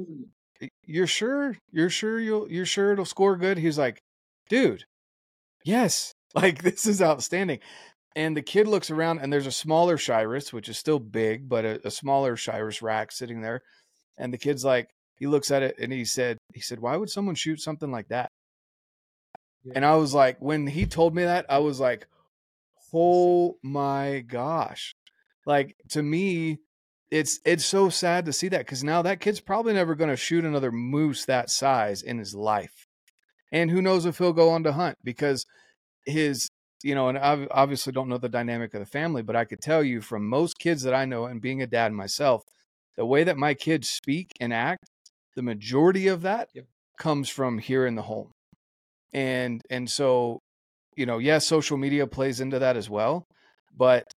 you're sure? You're sure you'll you're sure it'll score good? He's like, dude, yes. Like this is outstanding. And the kid looks around and there's a smaller Shiras, which is still big, but a, a smaller Shiras rack sitting there. And the kid's like, he looks at it and he said, he said, why would someone shoot something like that? Yeah. And I was like, when he told me that, I was like, oh my gosh. Like to me, it's it's so sad to see that because now that kid's probably never going to shoot another moose that size in his life, and who knows if he'll go on to hunt because his you know, and I obviously don't know the dynamic of the family, but I could tell you from most kids that I know and being a dad myself, the way that my kids speak and act, the majority of that Yep. comes from here in the home. And and so, you know, yes, social media plays into that as well, but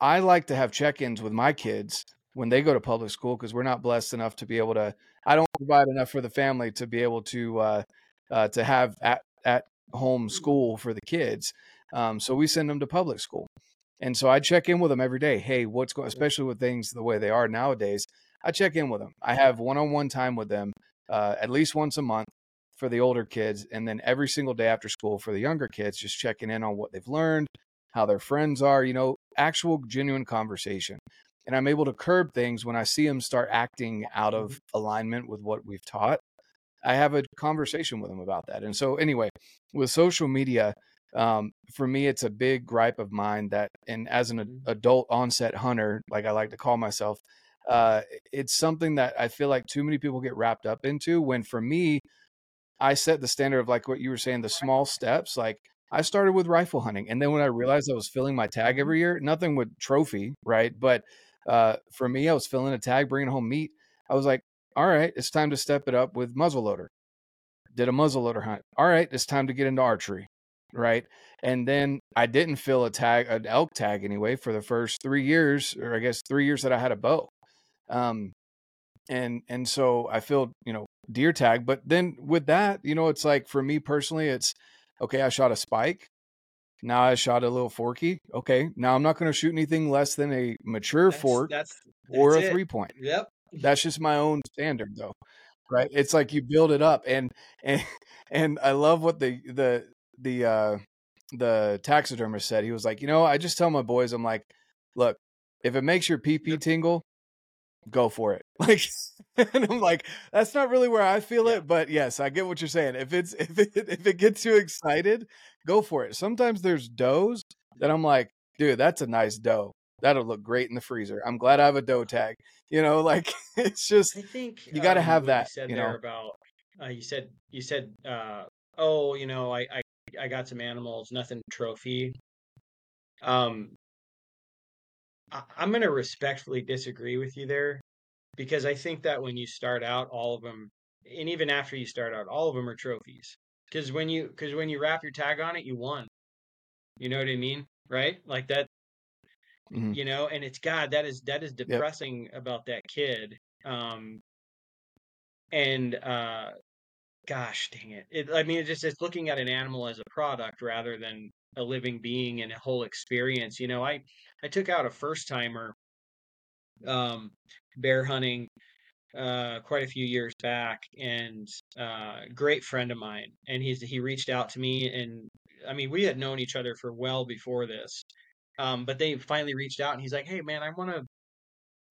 I like to have check-ins with my kids when they go to public school because we're not blessed enough to be able to. I don't provide enough for the family to be able to uh, uh, to have at at home school for the kids. Um, so we send them to public school, and so I check in with them every day. Hey, what's going? Especially with things the way they are nowadays, I check in with them. I have one-on-one time with them uh, at least once a month for the older kids, and then every single day after school for the younger kids, just checking in on what they've learned, how their friends are. You know, actual genuine conversation. And I'm able to curb things when I see them start acting out of alignment with what we've taught. I have a conversation with them about that. And so, anyway, with social media, um, for me, it's a big gripe of mine that, and as an Mhm. adult onset hunter, like I like to call myself, uh, it's something that I feel like too many people get wrapped up into. When for me, I set the standard of like what you were saying, the small steps. Like I started with rifle hunting, and then when I realized I was filling my tag every year, nothing with trophy, right? But uh, for me, I was filling a tag, bringing home meat. I was like, all right, it's time to step it up with muzzleloader. Did a muzzleloader hunt. All right, it's time to get into archery, right? And then I didn't fill a tag, an elk tag anyway, for the first three years, or I guess three years that I had a bow. Um, and and so I filled, you know, deer tag. But then with that, you know, it's like for me personally, it's okay. I shot a spike. Now I shot a little forky. Okay, now I'm not going to shoot anything less than a mature That's, fork that's, or a it. three point. Yep. That's just my own standard, though, right? It's like you build it up, and and and I love what the the the uh the taxidermist said. He was like, you know, I just tell my boys, I'm like, look, if it makes your pee pee tingle, go for it. Like, and I'm like, that's not really where I feel Yeah. it, but yes, I get what you're saying. If it's if it if it gets you excited, go for it. Sometimes there's does that I'm like, dude, that's a nice doe. That'll look great in the freezer. I'm glad I have a doe tag. You know, like it's just I think you gotta um, have that, You said you there know. about uh, you said you said uh, oh you know I, I I got some animals nothing trophy. Um, I, I'm gonna respectfully disagree with you there because I think that when you start out, all of them, and even after you start out, all of them are trophies. Because when you because when you wrap your tag on it, you won. You know what I mean, right? Like that Mhm. you know and it's god that is that is depressing about that kid um and uh gosh dang it. it i mean it's just it's looking at an animal as a product rather than a living being and a whole experience you know i i took out a first timer um bear hunting uh quite a few years back and uh great friend of mine and he's he reached out to me and i mean we had known each other for well before this um but they finally reached out and he's like hey man i want to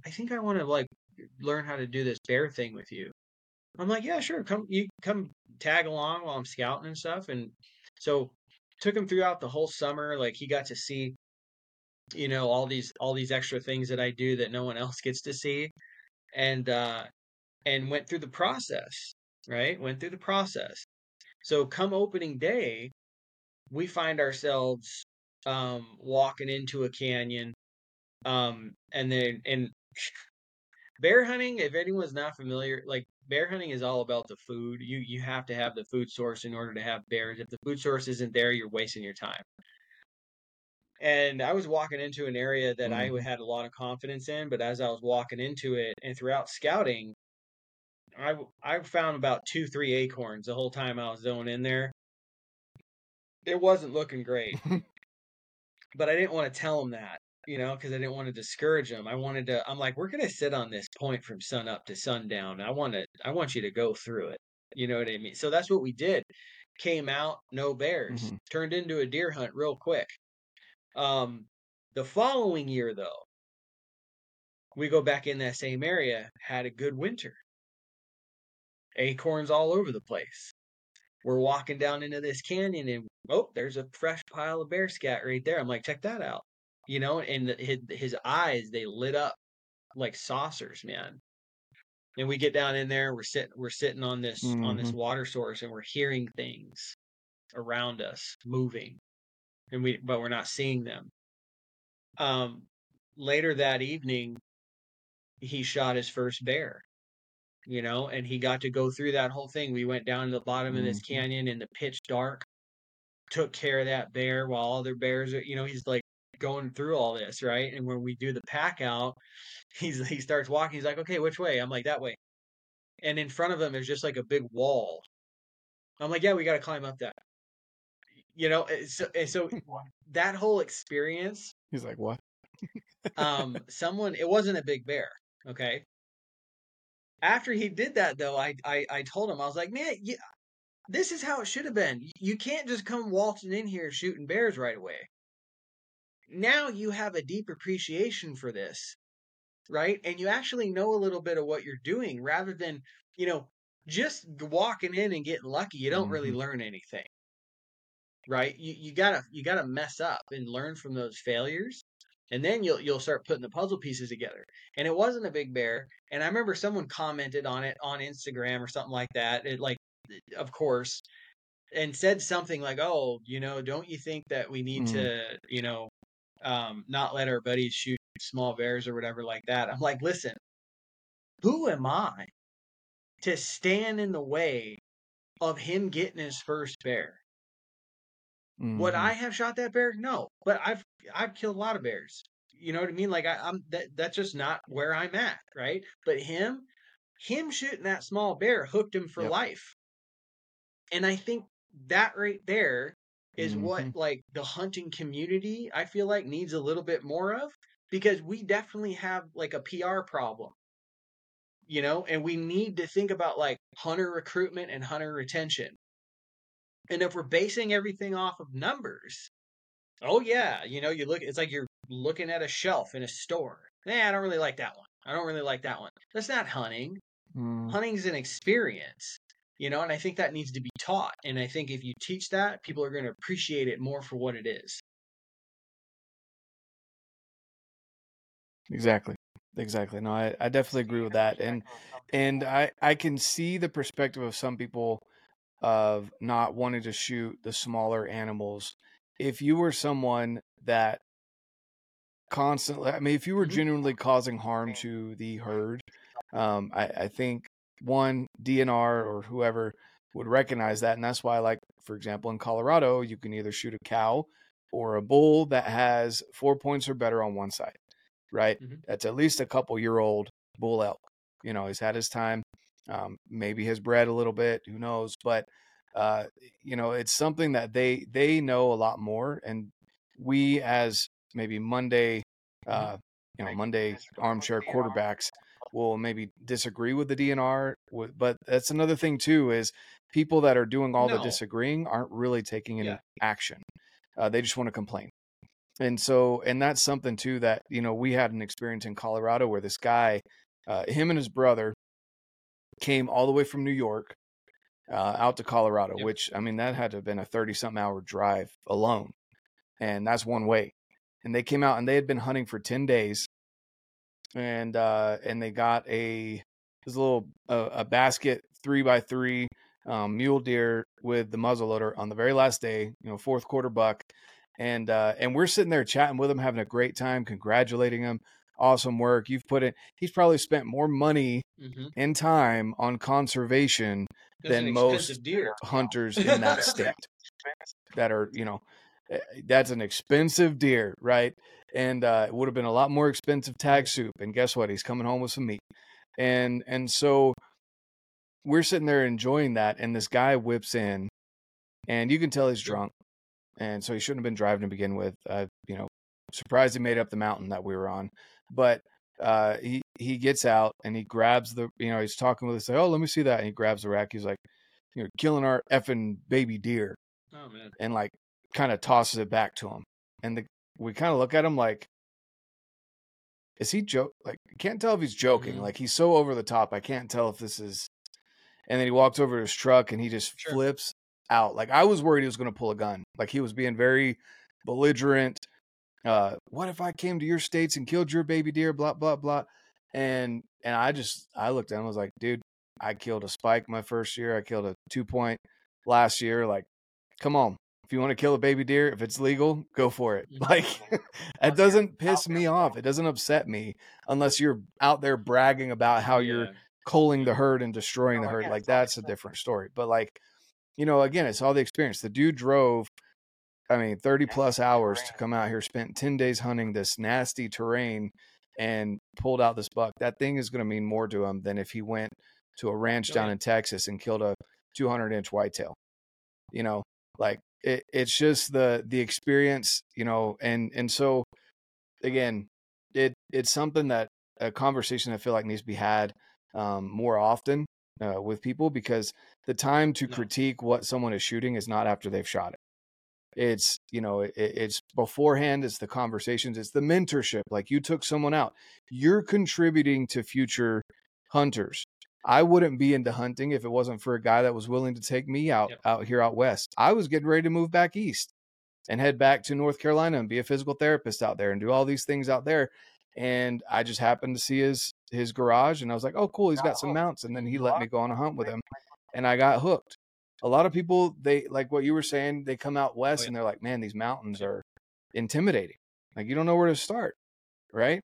i think i want to like learn how to do this bear thing with you i'm like yeah sure come you come tag along while i'm scouting and stuff. And so took him throughout the whole summer like he got to see you know all these all these extra things that i do that no one else gets to see. And uh and went through the process right? Went through the process. So come opening day we find ourselves um walking into a canyon um and then and bear hunting if anyone's not familiar like bear hunting is all about the food you you have to have the food source in order to have bears if the food source isn't there you're wasting your time and I was walking into an area that I Mhm. had a lot of confidence in, but as I was walking into it and throughout scouting, I I found about two, three acorns the whole time I was going in there. It wasn't looking great, but I didn't want to tell them that. You know, because I didn't want to discourage them. I wanted to. I'm like, we're gonna sit on this point from sun up to sundown. I want to. I want you to go through it. You know what I mean? So that's what we did. Came out, no bears. Mhm. Turned into a deer hunt real quick. Um, the following year, though, we go back in that same area. Had a good winter. Acorns all over the place. We're walking down into this canyon, and oh, there's a fresh pile of bear scat right there. I'm like, check that out. You know, and his his eyes they lit up like saucers, man. And we get down in there, we're sitting we're sitting on this on this Mhm. water source and we're hearing things around us moving. And we but we're not seeing them. Um later that evening he shot his first bear. You know, and he got to go through that whole thing. We went down to the bottom of this Mhm. canyon in the pitch dark, took care of that bear while other bears are, you know, he's like going through all this, right? And when we do the pack out, he's he starts walking. He's like, "Okay, which way?" I'm like, "That way." And in front of him is just like a big wall. I'm like, "Yeah, we got to climb up that." You know, so, and so that whole experience, He's like, what? um, someone it wasn't a big bear, okay. After he did that, though, I I, I told him I was like, "Man, yeah, this is how it should have been. You can't just come waltzing in here shooting bears right away. Now you have a deep appreciation for this, right? And you actually know a little bit of what you're doing rather than, you know, just walking in and getting lucky. You don't really Mhm. learn anything. Right? You you gotta you gotta mess up and learn from those failures. And then you'll you'll start putting the puzzle pieces together. And it wasn't a big bear. And I remember someone commented on it on Instagram or something like that. It like of course and said something like, "Oh, you know, don't you think that we need Mhm. to, you know, um, not let our buddies shoot small bears or whatever like that?" I'm like, "Listen, who am I to stand in the way of him getting his first bear? Would Mhm. I have shot that bear? No, but I've I've killed a lot of bears. You know what I mean? Like I, I'm that that's just not where I'm at, right? But him, him shooting that small bear hooked him for Yep. life. And I think that right there is Mhm. what like the hunting community I feel like needs a little bit more of because we definitely have like a PR problem. You know, and we need to think about like hunter recruitment and hunter retention. And if we're basing everything off of numbers, oh yeah, you know, you look it's like you're looking at a shelf in a store. Nah, I don't really like that one. I don't really like that one. That's not hunting Mhm. hunting's an experience you know and i think that needs to be taught and i think if you teach that people are going to appreciate it more for what it is Exactly. Exactly. No, I, I definitely agree with that. And and I I can see the perspective of some people of not wanting to shoot the smaller animals. If you were someone that constantly I mean if you were Mhm. genuinely causing harm to the herd, um I, I think one DNR or whoever would recognize that and that's why like for example in Colorado you can either shoot a cow or a bull that has 4 points or better on one side, right? Mhm. That's at least a couple year old bull elk. You know, he's had his time. Um, maybe has bred a little bit, who knows? But uh, you know, it's something that they they know a lot more, and we as maybe Monday, uh, you know, Monday armchair quarterbacks will maybe disagree with the DNR. But that's another thing too is people that are doing all the disagreeing aren't really taking any Yeah. action. Uh, they just want to complain. And so, and that's something too that, you know, we had an experience in Colorado where this guy, uh, him and his brother came all the way from New York uh, out to Colorado, Yep. which, I mean, that had to have been a 30 something hour drive alone. And that's one way. And they came out and they had been hunting for 10 days. And, uh, and they got a, this little, uh, a basket three by three, um, mule deer with the muzzleloader on the very last day, you know, fourth quarter buck and uh, and we're sitting there chatting with him, having a great time, congratulating him. Awesome work you've put in. He's probably spent more money mm-hmm. and time on conservation Than most deer hunters in that state that are, you know, that's an expensive deer, right? And uh, it would have been a lot more expensive tag soup. And guess what? He's coming home with some meat. And and so we're sitting there enjoying that, and this guy whips in, and you can tell he's drunk, and so he shouldn't have been driving to begin with. Uh, you know, surprised he made up the mountain that we were on. But uh, he he gets out and he grabs the you know he's talking with us like oh let me see that and he grabs the rack he's like you know killing our effing baby deer Oh man. and like kind of tosses it back to him and the we kind of look at him like is he joke like can't tell if he's joking Mhm. like he's so over the top I can't tell if this is and then he walks over to his truck and he just Sure. flips out like I was worried he was going to pull a gun like he was being very belligerent uh what if I came to your states and killed your baby deer blah blah blah and and I just I looked at him I was like dude I killed a spike my first year I killed a 2 point last year like come on if you want to kill a baby deer if it's legal go for it. Mhm. like it doesn't piss me off it doesn't upset me unless you're out there bragging about how you're culling the herd and destroying the Oh, herd like that's a different. different story but like you know again it's all the experience. The dude drove i mean 30 plus hours to come out here spent 10 days hunting this nasty terrain and pulled out this buck. That thing is going to mean more to him than if he went to a ranch Oh, down in texas and killed a 200 inch whitetail you know? Like it, it's just the the experience you know and and so again it it's something that a conversation i feel like needs to be had um, more often uh, with people because the time to critique what someone is shooting is not after they've shot it. It's you know it, it's beforehand it's the conversations it's the mentorship like you took someone out. You're contributing to future hunters i wouldn't be into hunting if it wasn't for a guy that was willing to take me out Yep. out here out west i was getting ready to move back east and head back to north carolina and be a physical therapist out there and do all these things out there and i just happened to see his his garage and i was like oh cool he's got some mounts and then he let me go on a hunt with him and I got hooked. A lot of people, they like what you were saying, they come out oh, west Oh, yeah. and they're like, man, these mountains are intimidating. Like you don't know where to start, right?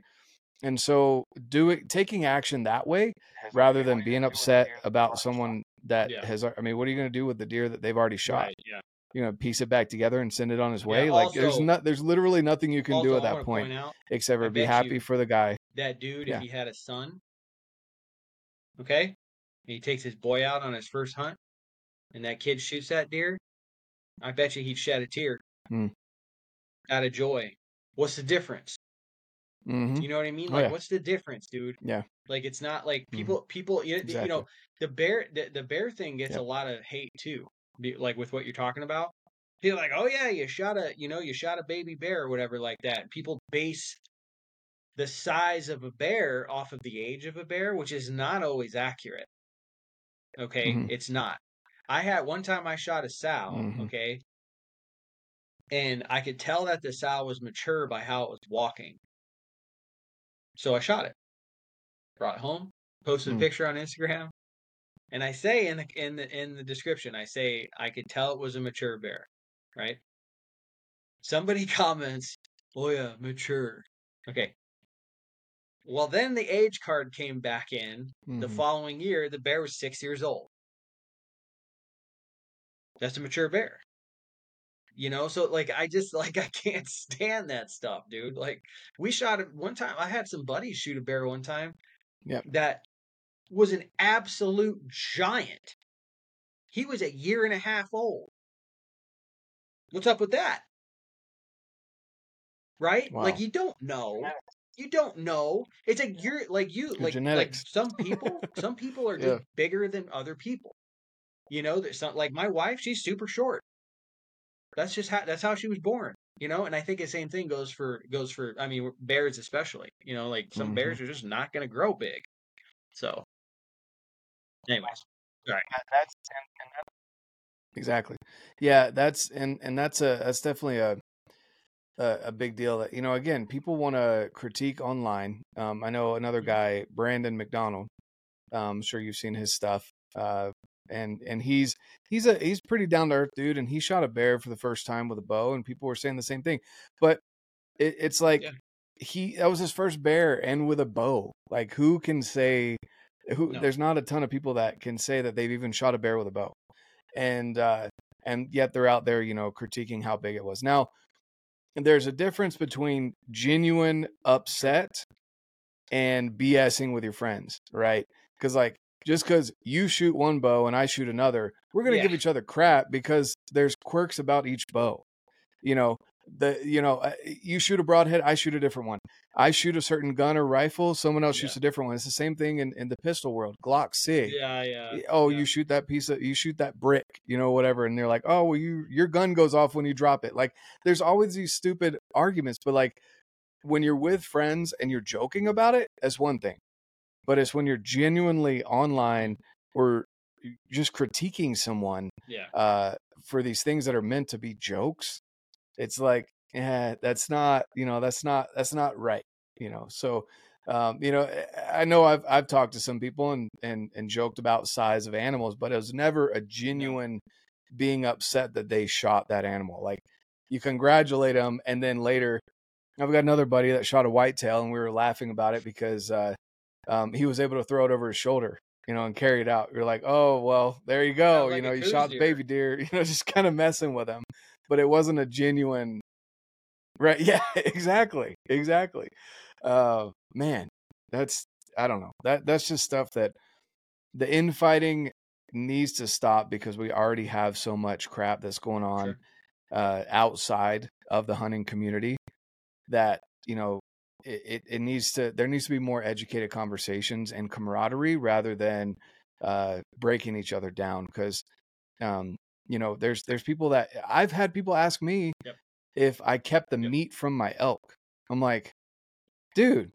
And so doing taking action that way rather than being do with the upset about someone that Yeah. has I mean, what are you going to do with the deer that they've already shot? Right. Yeah. You know, piece it back together and send it on his Yeah, way? like there's not there's literally nothing you can also, do at that point, point out except for be happy for the guy. that dude, Yeah. if he had a son, okay, and he takes his boy out on his first hunt, and that kid shoots that deer, I bet you he'd shed a tear Hmm. out of joy. What's the difference? Mhm. You know what I mean? Oh, Like, yeah. what's the difference, dude? Yeah. Like, it's not like people, people, you, you know, the bear, the, the bear thing gets Yep. a lot of hate too. Like with what you're talking about, people like, oh yeah, you shot a, you know, you shot a baby bear or whatever like that. People base the size of a bear off of the age of a bear, which is not always accurate. Okay, Mhm. it's not. I had one time I shot a sow. Mhm. Okay, and I could tell that the sow was mature by how it was walking. So I shot it, brought it home, posted Mm. a picture on Instagram, and I say in the in the in the description, I say I could tell it was a mature bear, right? Somebody comments, "Oh yeah, mature." Okay. Well, then the age card came back in the Mhm. following year. The bear was six years old. That's a mature bear. You know, so like I just like I can't stand that stuff, dude. Like we shot it one time. I had some buddies shoot a bear one time. Yep. That was an absolute giant. He was a year and a half old. What's up with that? Right? Wow. Like you don't know. You don't know. It's like you're like you Your like genetics. like some people some people are just Yeah. bigger than other people. You know, there's some like my wife, she's super short. That's just how that's how she was born. You know, and I think the same thing goes for goes for I mean bears especially. You know, like some Mhm. bears are just not going to grow big. So, anyways, That, that's and, and that's Exactly. Yeah, that's and and that's a that's definitely a a, a big deal. That you know, again, people want to critique online. Um, I know another Mhm. guy, Brandon McDonald. Um, I'm sure you've seen his stuff. Uh, and and he's he's a he's pretty down to earth dude, and he shot a bear for the first time with a bow, and people were saying the same thing. But it, it's like Yeah. he that was his first bear, and with a bow. Like who can say? Who No. there's not a ton of people that can say that they've even shot a bear with a bow and uh and yet they're out there you know critiquing how big it was now there's a difference between genuine upset and bsing with your friends right because like just because you shoot one bow and i shoot another we're going to Yeah. give each other crap because there's quirks about each bow you know the you know uh, you shoot a broadhead i shoot a different one i shoot a certain gun or rifle someone else shoots a different one it's the same thing in, in the pistol world glock sig Yeah, yeah. oh yeah. you shoot that piece of you shoot that brick you know whatever and they're like oh well you your gun goes off when you drop it like there's always these stupid arguments but like when you're with friends and you're joking about it that's one thing but it's when you're genuinely online or just critiquing someone Yeah. uh, for these things that are meant to be jokes, it's like, yeah, that's not, you know, that's not, that's not right, you know. So, um, you know, I- I know I've I've talked to some people and and and joked about size of animals, but it was never a genuine being upset that they shot that animal. Like you congratulate them, and then later, I've got another buddy that shot a whitetail, and we were laughing about it because uh, um, he was able to throw it over his shoulder you know, and carry it out. You're like, oh well, there you go. like you know, you shot the deer. baby deer. You know, just kind of messing with him, but it wasn't a genuine. Right? Yeah, exactly, exactly. Uh, man, that's I don't know. That that's just stuff that the infighting needs to stop because we already have so much crap that's going on Sure. uh, outside of the hunting community that you know it, it, it needs to there needs to be more educated conversations and camaraderie rather than uh, breaking each other down because um, you know there's there's people that I've had people ask me Yep. if I kept the Yep. meat from my elk. I'm like, dude,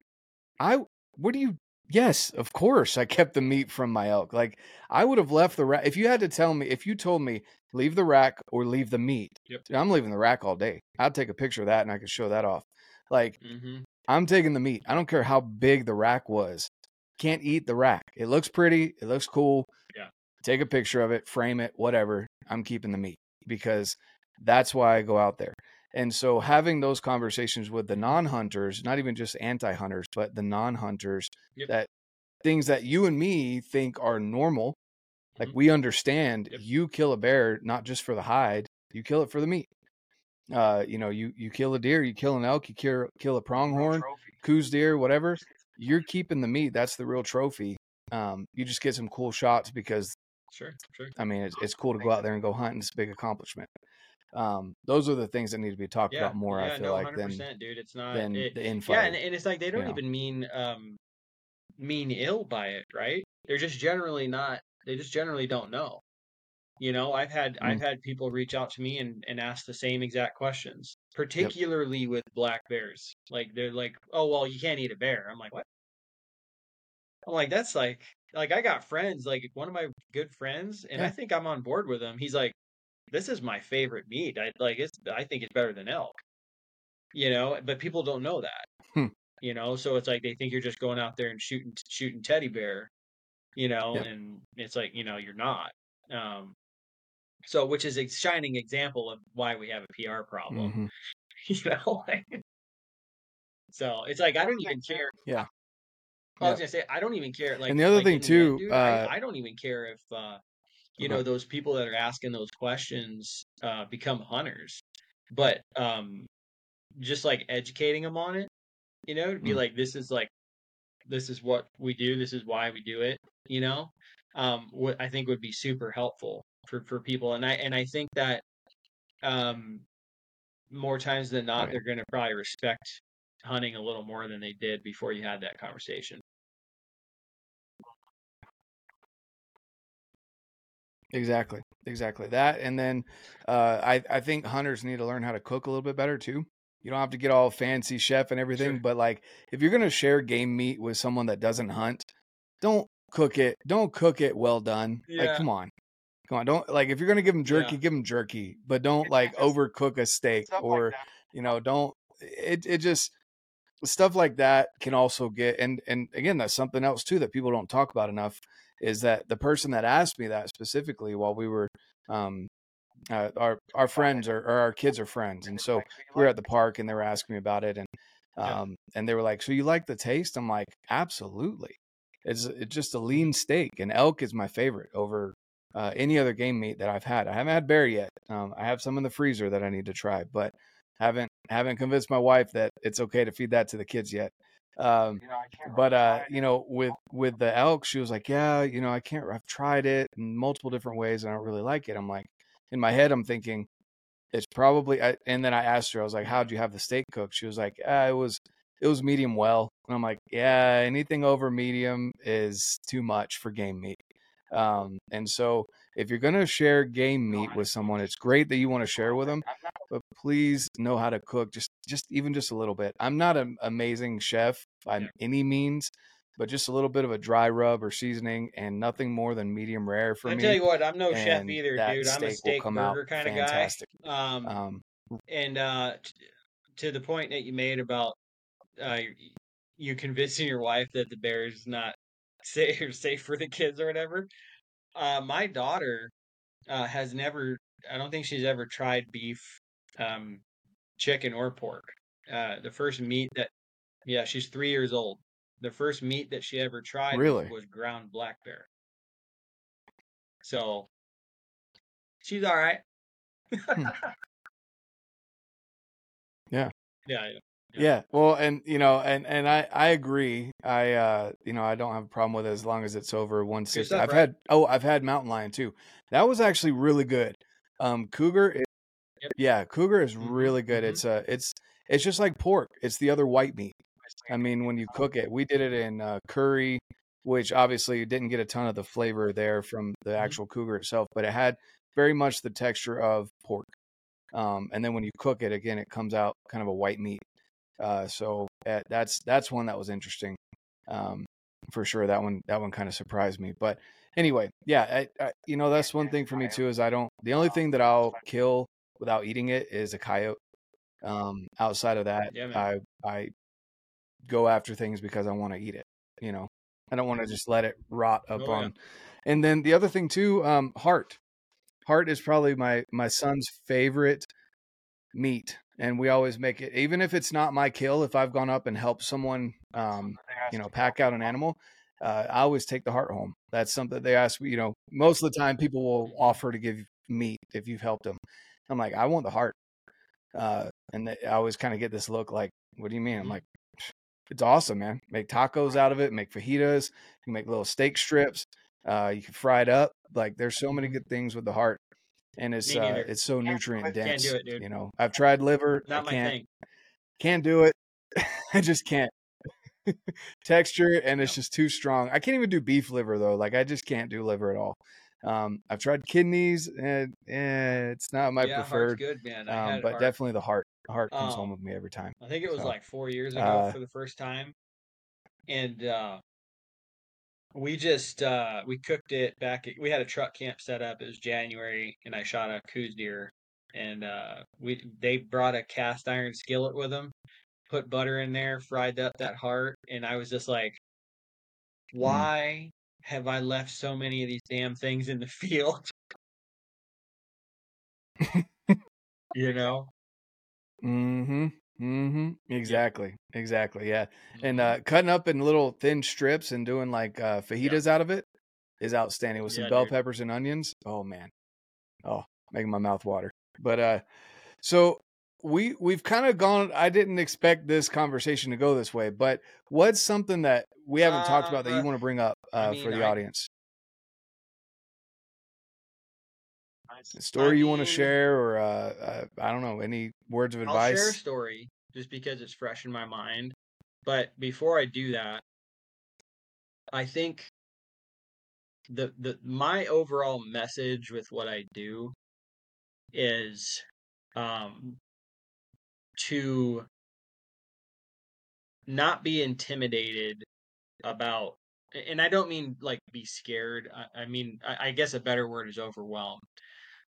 I what do you yes, of course I kept the meat from my elk. Like I would have left the rack if you had to tell me if you told me leave the rack or leave the meat. Yep. dude, I'm leaving the rack all day. I'd take a picture of that and I could show that off. Like Mm-hmm. I'm taking the meat. I don't care how big the rack was. Can't eat the rack. It looks pretty. It looks cool. Yeah. Take a picture of it, frame it, whatever. I'm keeping the meat because that's why I go out there. And so having those conversations with the non-hunters, not even just anti-hunters, but the non-hunters Yep. that things that you and me think are normal, like Mhm. we understand Yep. you kill a bear not just for the hide, you kill it for the meat. Uh, you know, you you kill a deer, you kill an elk, you kill kill a pronghorn, Coues deer, whatever. You're keeping the meat. That's the real trophy. Um, you just get some cool shots because Sure. Sure. I mean it's, it's cool to go out there and go hunt, it's a big accomplishment. Um, those are the things that need to be talked Yeah. about more. yeah. I feel no, like than dude. It's not. than it, the yeah, and, and it's like they don't know. even mean um mean ill by it, right? They're just generally not. They just generally don't know. You know, I've had Mm. I've had people reach out to me and and ask the same exact questions, particularly with black bears. Like they're like, "Oh, well, you can't eat a bear." I'm like, "What?" I'm like, "That's like like I got friends, like one of my good friends, and I think I'm on board with him. He's like, "This is my favorite meat. I like it's I think it's better than elk." You know, but people don't know that. Hmm. You know, so it's like they think you're just going out there and shooting shooting teddy bear, you know, Yep. and it's like, you know, you're not. Um so which is a shining example of why we have a PR problem. Mhm. You know? so it's like I don't even care. Yeah. I was Yeah. gonna say I don't even care. Like And the other like thing too, end, dude, uh, I, I don't even care if uh you Okay. know those people that are asking those questions uh become hunters. But um just like educating them on it, you know, to be Mm. like this is like this is what we do, this is why we do it, you know? Um what I think would be super helpful for for people and I and I think that um more times than not Right. they're going to probably respect hunting a little more than they did before you had that conversation. Exactly. Exactly. That and then uh I I think hunters need to learn how to cook a little bit better too. You don't have to get all fancy chef and everything, Sure. but like if you're going to share game meat with someone that doesn't hunt, don't cook it. Don't cook it well done. Like Yeah. come on. Come on. Don't like if you're going to give them jerky, Yeah. give them jerky, but don't like overcook a steak Stuff or like you know, don't it it just stuff like that can also get and and again that's something else too that people don't talk about enough is that the person that asked me that specifically while we were um uh, our our friends or, or our kids are friends and so we were at the park and they were asking me about it and um and they were like so you like the taste i'm like absolutely it's it's just a lean steak and elk is my favorite over uh, any other game meat that i've had i haven't had bear yet um, i have some in the freezer that i need to try but haven't haven't convinced my wife that it's okay to feed that to the kids yet um You know, but uh you know with with the elk she was like yeah you know i can't i've tried it in multiple different ways and i don't really like it i'm like in my head i'm thinking it's probably. I, and then I asked her, I was like, "How'd you have the steak cooked?" She was like, uh, "It was it was medium well." And I'm like, "Yeah, anything over medium is too much for game meat." Um, and so if you're gonna share game meat with someone, it's great that you want to share with them, but please know how to cook just just even just a little bit. I'm not an amazing chef by any means, but just a little bit of a dry rub or seasoning and nothing more than medium rare for I me. tell you what, I'm no chef either, dude. I'm a steak burger kind of guy. Um, Um, and uh, t- to the point that you made about uh, you convincing your wife that the bear is not safe or safe for the kids or whatever. Uh, my daughter uh, has never. I don't think she's ever tried beef, um, chicken, or pork. Uh, the first meat that, yeah, she's three years old. The first meat that she ever tried Really? was ground black bear. So she's all right. Yeah. Yeah. Yeah. Yeah. Well, and you know, and and I I agree. I uh you know I don't have a problem with it as long as it's over 160. stuff, I've right? had oh I've had mountain lion too. That was actually really good. Um, cougar. Is, Yep. Yeah, cougar is Mhm, really good. mhm. It's uh it's it's just like pork. It's the other white meat. I mean, when you cook it, we did it in uh, curry, which obviously didn't get a ton of the flavor there from the Mhm. actual cougar itself, but it had very much the texture of pork. Um, and then when you cook it again, it comes out kind of a white meat. Uh, so that's that's one that was interesting, um, for sure. That one that one kind of surprised me. But anyway, yeah, I, I, you know that's one thing for me too is I don't. The only thing that I'll kill without eating it is a coyote. Um, outside of that, Yeah. I I go after things because I want to eat it. You know, I don't want to just let it rot up Oh, yeah. on. And then the other thing too, um, heart. Heart is probably my my son's favorite meat, and we always make it, even if it's not my kill. If I've gone up and helped someone, um, you know, pack out an animal, uh, I always take the heart home. That's something they ask me. You know, most of the time people will offer to give meat if you've helped them. I'm like, I want the heart, uh, and I always kind of get this look like, what do you mean? I'm like, it's awesome, man. Make tacos out of it. Make fajitas. You can make little steak strips. Uh, you can fry it up. Like there's so many good things with the heart, and it's uh, it's so nutrient Can't dense. do it, dude. You know, I've tried liver. Not I my can't thing. can't do it. I just can't. Texture and it's just too strong. I can't even do beef liver though. Like I just can't do liver at all. Um, I've tried kidneys and eh, it's not my yeah, preferred. good, man. Um, but heart. definitely the heart. Heart comes Um, home with me every time. I think it was so, like four years ago uh, for the first time, and uh, we just uh, we cooked it back. At, we had a truck camp set up. It was January, and I shot a Coues deer, and uh, we they brought a cast iron skillet with them, put butter in there, fried up that heart, and I was just like, Mm. why have I left so many of these damn things in the field? you know. Mm-hmm. Mm-hmm. Exactly. Exactly. Yeah. And Mhm. uh, cutting up in little thin strips and doing like uh, fajitas out of it is outstanding with some Yeah, bell dude. peppers and onions. Oh man. Oh, making my mouth water. But uh, so we we've kind of gone. I didn't expect this conversation to go this way, but what's something that we haven't talked about that you Uh, want to bring up I uh, mean, for the I- audience? A story you want to share, or uh, uh, I don't know, any words of I'll share a advice? story just because it's fresh in my mind. But before I do that, I think the the my overall message with what I do is um to not be intimidated about and I don't mean like be scared. I, I mean I, I guess a better word is overwhelmed.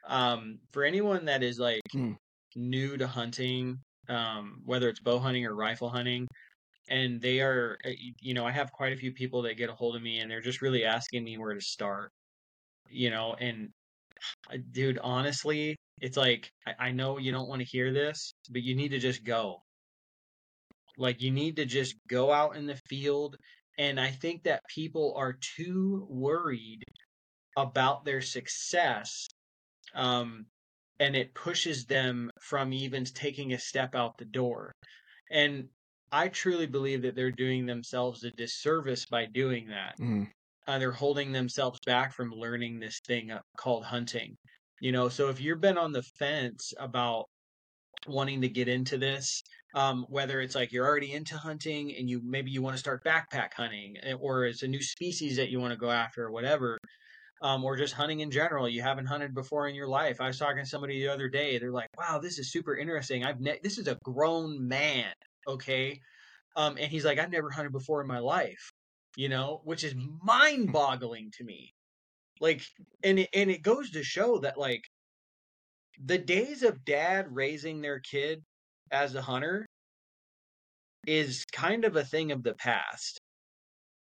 Um for anyone that is like Mm. new to hunting, um, whether it's bow hunting or rifle hunting, and they are, uh, you know, I have quite a few people that get a hold of me and they're just really asking me where to start, you know, and dude, honestly, it's like, I, I know you don't want to hear this, but you need to just go. Like, you need to just go out in the field. And I think that people are too worried about their success um, and it pushes them from even taking a step out the door. And I truly believe that they're doing themselves a disservice by doing that. Mm. Uh, they're holding themselves back from learning this thing uh, called hunting. You know, so if you've been on the fence about wanting to get into this, um, whether it's like you're already into hunting and you maybe you want to start backpack hunting, eh, or it's a new species that you want to go after, or whatever, um, or just hunting in general. You haven't hunted before in your life. I was talking to somebody the other day. They're like, "Wow, this is super interesting. I've ne- this is a grown man, okay." Um, and he's like, "I've never hunted before in my life," you know, which is mind-boggling to me. Like, and it, and it goes to show that like the days of dad raising their kid as a hunter is kind of a thing of the past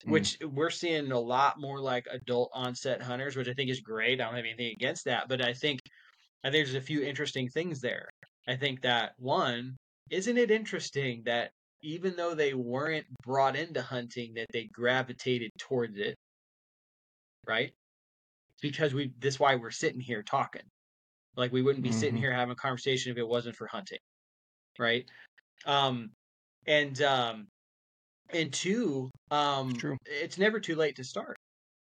Mm. which we're seeing a lot more like adult onset hunters, which I think is great. I don't have anything against that, but I think I think there's a few interesting things there. I think that one, isn't it interesting that even though they weren't brought into hunting, that they gravitated towards it, right? Because we this why we're sitting here talking. Like we wouldn't be sitting Mhm. here having a conversation if it wasn't for hunting, right? Um, and um, and two, um, true. it's never too late to start.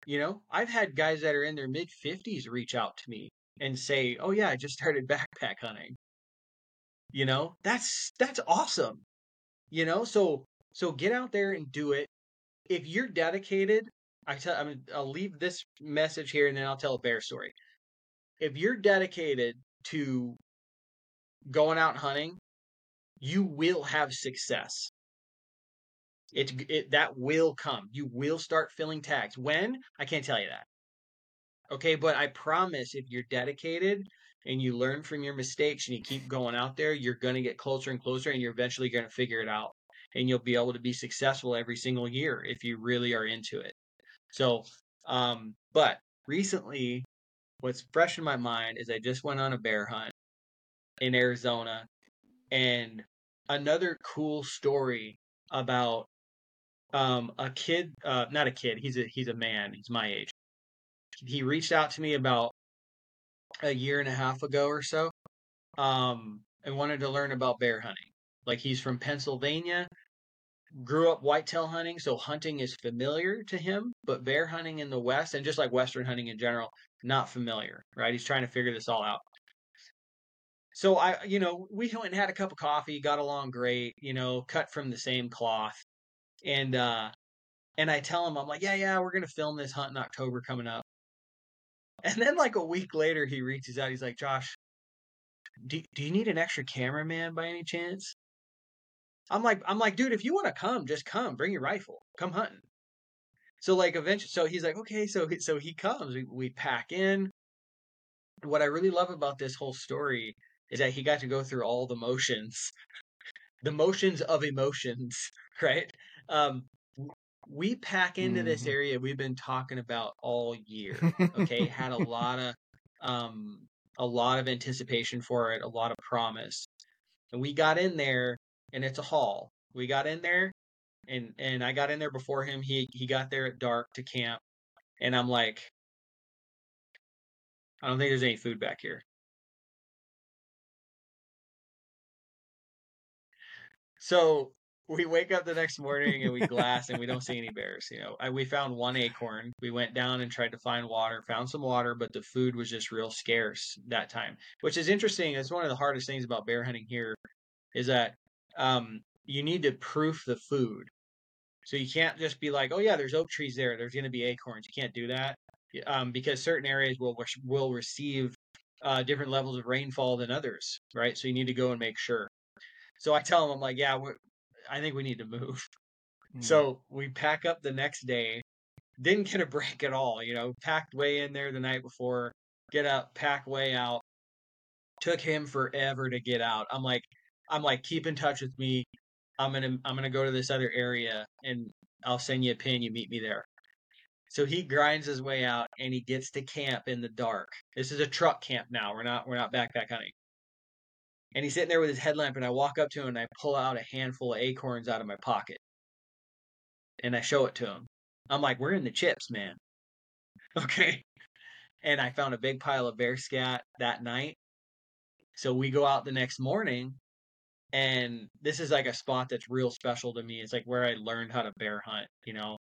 You know, I've had guys that are in their mid fifties reach out to me and say, "Oh yeah, I just started backpack hunting." You know, that's that's awesome. You know, so so get out there and do it. If you're dedicated, I tell I mean, I'll leave this message here and then I'll tell a bear story. If you're dedicated to going out hunting, you will have success. It, it that will come. You will start filling tags. When? I can't tell you that. Okay, but I promise if you're dedicated and you learn from your mistakes and you keep going out there, you're going to get closer and closer and you're eventually going to figure it out. And you'll be able to be successful every single year if you really are into it. So, um, but recently, what's fresh in my mind is I just went on a bear hunt in Arizona and another cool story about um, a kid, uh, not a kid, he's a he's a man, he's my age. He reached out to me about a year and a half ago or so, um, and wanted to learn about bear hunting. Like he's from Pennsylvania, grew up whitetail hunting, so hunting is familiar to him, but bear hunting in the West and just like Western hunting in general, not familiar, right? He's trying to figure this all out. So I, you know, we went and had a cup of coffee, got along great, you know, cut from the same cloth. And uh and I tell him, I'm like, yeah, yeah, we're gonna film this hunt in October coming up. And then like a week later he reaches out, he's like, Josh, do, do you need an extra cameraman by any chance? I'm like, I'm like, dude, if you want to come, just come, bring your rifle, come hunting. So like eventually, so he's like, okay, so he- so he comes, we, we pack in. What I really love about this whole story is that he got to go through all the motions, the motions of emotions, right? Um, we pack into this Mhm. area we've been talking about all year. Okay, had a lot of um, a lot of anticipation for it, a lot of promise, and we got in there, and it's a haul. We got in there, and and I got in there before him. He he got there at dark to camp, and I'm like, I don't think there's any food back here. So we wake up the next morning and we glass and we don't see any bears. You know, I, we found one acorn. We went down and tried to find water, found some water, but the food was just real scarce that time. Which is interesting. It's one of the hardest things about bear hunting here, is that um, you need to proof the food. So you can't just be like, oh yeah, there's oak trees there. There's going to be acorns. You can't do that um, because certain areas will will receive uh, different levels of rainfall than others, right? So you need to go and make sure. So I tell them, I'm like, yeah, we're, I think we need to move. Mm. So we pack up the next day. Didn't get a break at all, you know. Packed way in there the night before. Get up, pack way out. Took him forever to get out. I'm like, I'm like, keep in touch with me. I'm gonna, I'm gonna go to this other area and I'll send you a pin. You meet me there. So he grinds his way out and he gets to camp in the dark. This is a truck camp now. We're not, we're not backpack hunting. And he's sitting there with his headlamp, and I walk up to him and I pull out a handful of acorns out of my pocket. And I show it to him. I'm like, we're in the chips, man. Okay. And I found a big pile of bear scat that night. So we go out the next morning, and this is like a spot that's real special to me. It's like where I learned how to bear hunt, you know.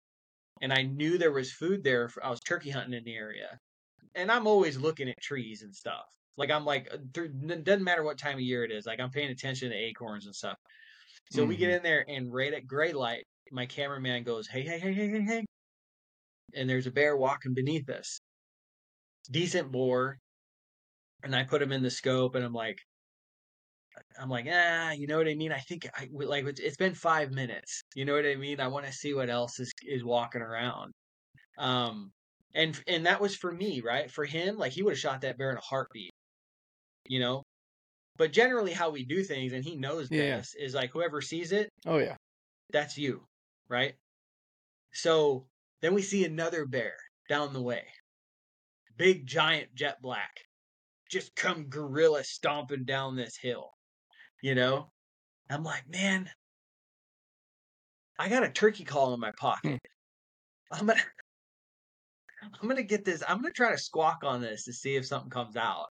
And I knew there was food there. For, I was turkey hunting in the area and I'm always looking at trees and stuff. Like I'm like, uh, it doesn't matter what time of year it is. Like I'm paying attention to acorns and stuff. So we get Mhm. in there, and right at gray light, my cameraman goes, "Hey, hey, hey, hey, hey, hey!" And there's a bear walking beneath us. Decent boar, and I put him in the scope, and I'm like, I'm like, ah, you know what I mean? I think I like it's, it's been five minutes. You know what I mean? I want to see what else is is walking around. Um, and and that was for me, right? For him, like he would have shot that bear in a heartbeat. You know, but generally, how we do things, and he knows Yeah. this, is like whoever sees it, Oh yeah. that's you, right? So then we see another bear down the way. Big giant jet black. Just come gorilla stomping down this hill. You know? I'm like, man, I got a turkey call in my hmm. pocket. I'm gonna I'm gonna get this. I'm gonna try to squawk on this to see if something comes out.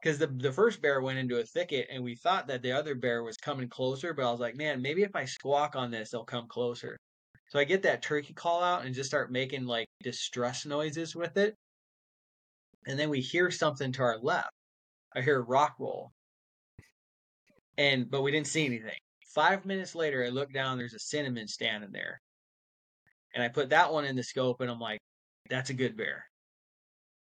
Because the the first bear went into a thicket and we thought that the other bear was coming closer, but I was like, man, maybe if I squawk on this, they'll come closer. So I get that turkey call out and just start making like distress noises with it. And then we hear something to our left. I hear a rock roll. And but we didn't see anything. Five minutes later, I look down, there's a cinnamon standing there. And I put that one in the scope and I'm like, that's a good bear.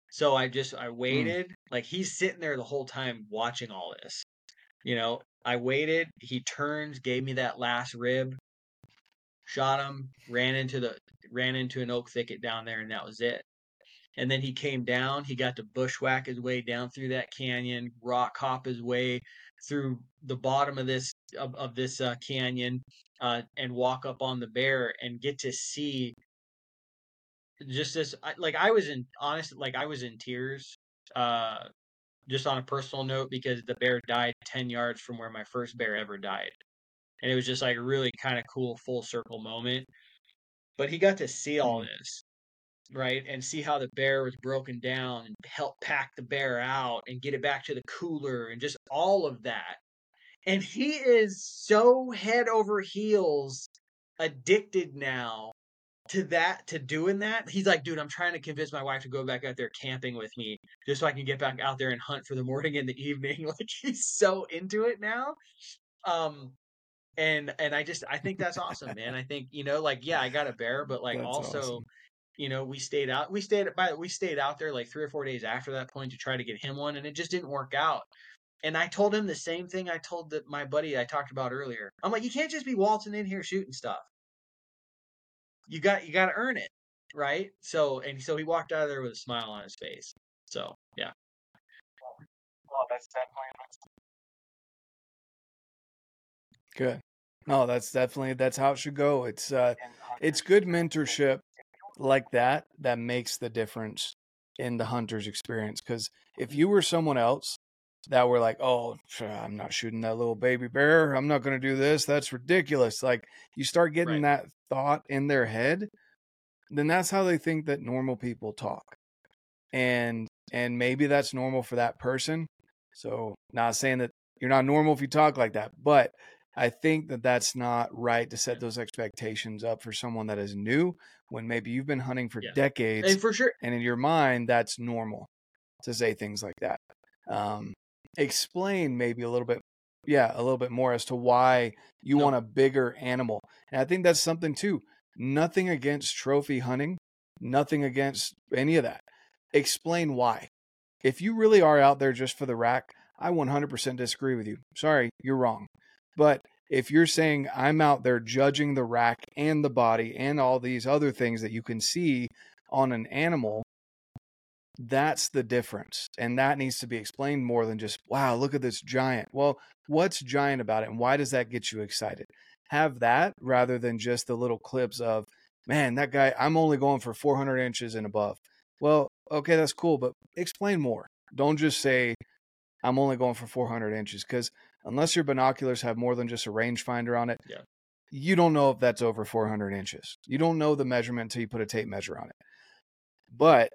So I just I hmm. waited, like he's sitting there the whole time watching all this. You know, I waited, he turns, gave me that last rib, shot him, ran into the ran into an oak thicket down there, and that was it. And then he came down, he got to bushwhack his way down through that canyon, rock hop his way through the bottom of this of, of this uh, canyon, uh, and walk up on the bear and get to see just this like I was in honest like I was in tears uh just on a personal note because the bear died 10 yards from where my first bear ever died. And it was just like a really kind of cool full circle moment. But he got to see all Mm. this right and see how the bear was broken down and help pack the bear out and get it back to the cooler and just all of that. And he is so head over heels addicted now to that to doing that he's like dude i'm trying to convince my wife to go back out there camping with me just so i can get back out there and hunt for the morning and the evening. Like he's so into it now. Um and and i just i think that's awesome man. I think you know like yeah i got a bear but like That's also awesome. you know we stayed out we stayed by we stayed out there like three or four days after that point to try to get him one and it just didn't work out. And i told him the same thing i told the, my buddy i talked about earlier. I'm like you can't just be waltzing in here shooting stuff you got you got to earn it right? So and so he walked out of there with a smile on his face. So yeah. Well, that's definitely Good. No, that's definitely that's how it should go. It's uh it's good mentorship like that that makes the difference in the hunter's experience. Because if you were someone else that were like oh i'm not shooting that little baby bear. I'm not going to do this. That's ridiculous. Like you start getting Right. that thought in their head then that's how they think that normal people talk and and maybe that's normal for that person. So not saying that you're not normal if you talk like that but i think that that's not right to set those expectations up for someone that is new when maybe you've been hunting for Yeah. decades and for sure and in your mind that's normal to say things like that. Um, explain maybe a little bit yeah a little bit more as to why you No. want a bigger animal and i think that's something too nothing against trophy hunting nothing against any of that explain why if you really are out there just for the rack i 100% disagree with you sorry you're wrong but if you're saying i'm out there judging the rack and the body and all these other things that you can see on an animal that's the difference and that needs to be explained more than just wow look at this giant. Well what's giant about it and why does that get you excited? Have that rather than just the little clips of man that guy i'm only going for 400 inches and above. Well okay that's cool but explain more. Don't just say i'm only going for 400 inches because unless your binoculars have more than just a rangefinder on it Yeah. you don't know if that's over 400 inches. You don't know the measurement until you put a tape measure on it. But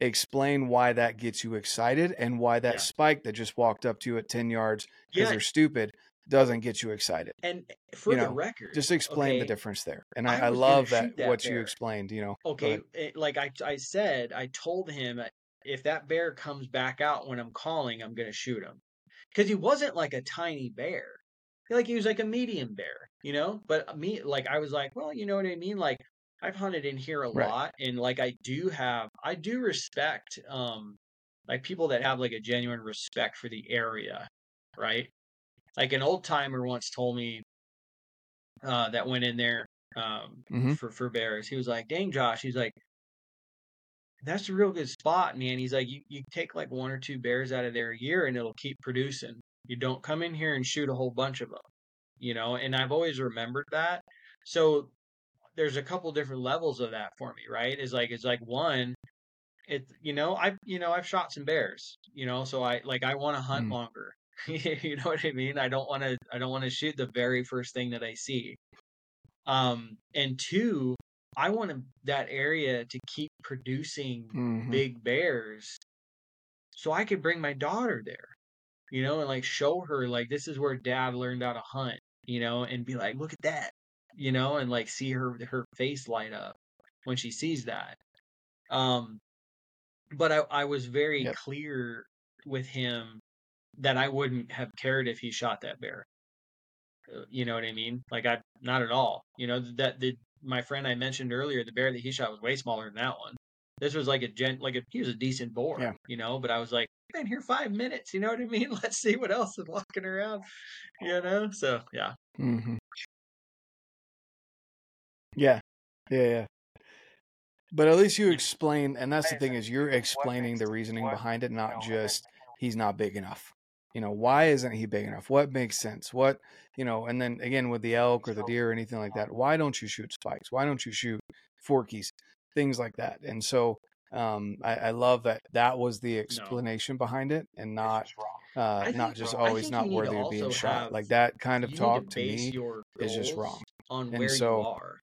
explain why that gets you excited and why that Yeah. spike that just walked up to you at 10 yards because yeah they're stupid doesn't get you excited and for you the record just explain the difference there and I i, I love that, that what you explained you know okay it, like I, I said i told him uh, if that bear comes back out when I'm calling, I'm gonna shoot him because he wasn't like a tiny bear. Like he was like a medium bear, you know. But me, like I was like, well, you know what I mean. Like I've hunted in here a Right. lot, and like I do have, I do respect, um, like people that have like a genuine respect for the area, right? Like an old timer once told me, uh, that went in there, um, Mhm. for for bears. He was like, "Dang, Josh," he's like, "That's a real good spot, man." He's like, "You you take like one or two bears out of there a year, and it'll keep producing. You don't come in here and shoot a whole bunch of them, you know." And I've always remembered that. So there's a couple different levels of that for me, right? Is like it's like one, it you know I've you know I've shot some bears, you know, so I like I want to hunt Mm. longer. you know what I mean? I don't want to I don't want to shoot the very first thing that I see. Um, and two, I want to, that area to keep producing Mhm. big bears, so I could bring my daughter there, you know, and like show her like this is where Dad learned how to hunt, you know, and be like, look at that, you know, and like see her her face light up when she sees that. Um, but I I was very Yep. clear with him that I wouldn't have cared if he shot that bear. Uh, You know what I mean? Like I not at all. You know that the my friend I mentioned earlier, the bear that he shot was way smaller than that one. This was like a gent like a, he was a decent boar, Yeah. you know. But I was like, been here five minutes. You know what I mean? Let's see what else is walking around. You know? So yeah, hmm Yeah, yeah, yeah. But at least you explain, and that's the thing is you're explaining the reasoning behind it, not just he's not big enough. You know, why isn't he big enough? What makes sense? What you know, and then again with the elk or the deer or anything like that, why don't you shoot spikes? Why don't you shoot forkies? Things like that. And so um, I, I love that that was the explanation behind it, and not uh, not just always not you need to worthy of being shot. have- Like that kind of talk to to me your is just wrong. on And where so- you are.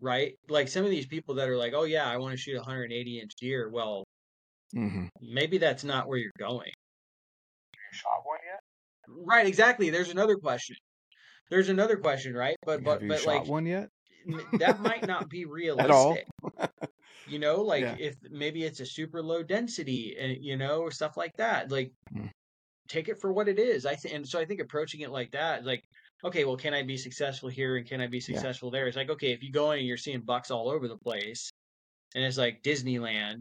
Right? Like some of these people that are like, "Oh yeah, I want to shoot a 180 inch deer." Well, hmm maybe that's not where you're going. You shot one yet? Right, exactly. There's another question. There's another question, right? But but but like one yet? that might not be At all? realistic. You know, like Yeah. if maybe it's a super low density and you know, or stuff like that. Like Mm. take it for what it is. I think and so I think approaching it like that, like, okay, well, can I be successful here and can I be successful there? It's like, okay, if you go in and you're seeing bucks all over the place and it's like Disneyland,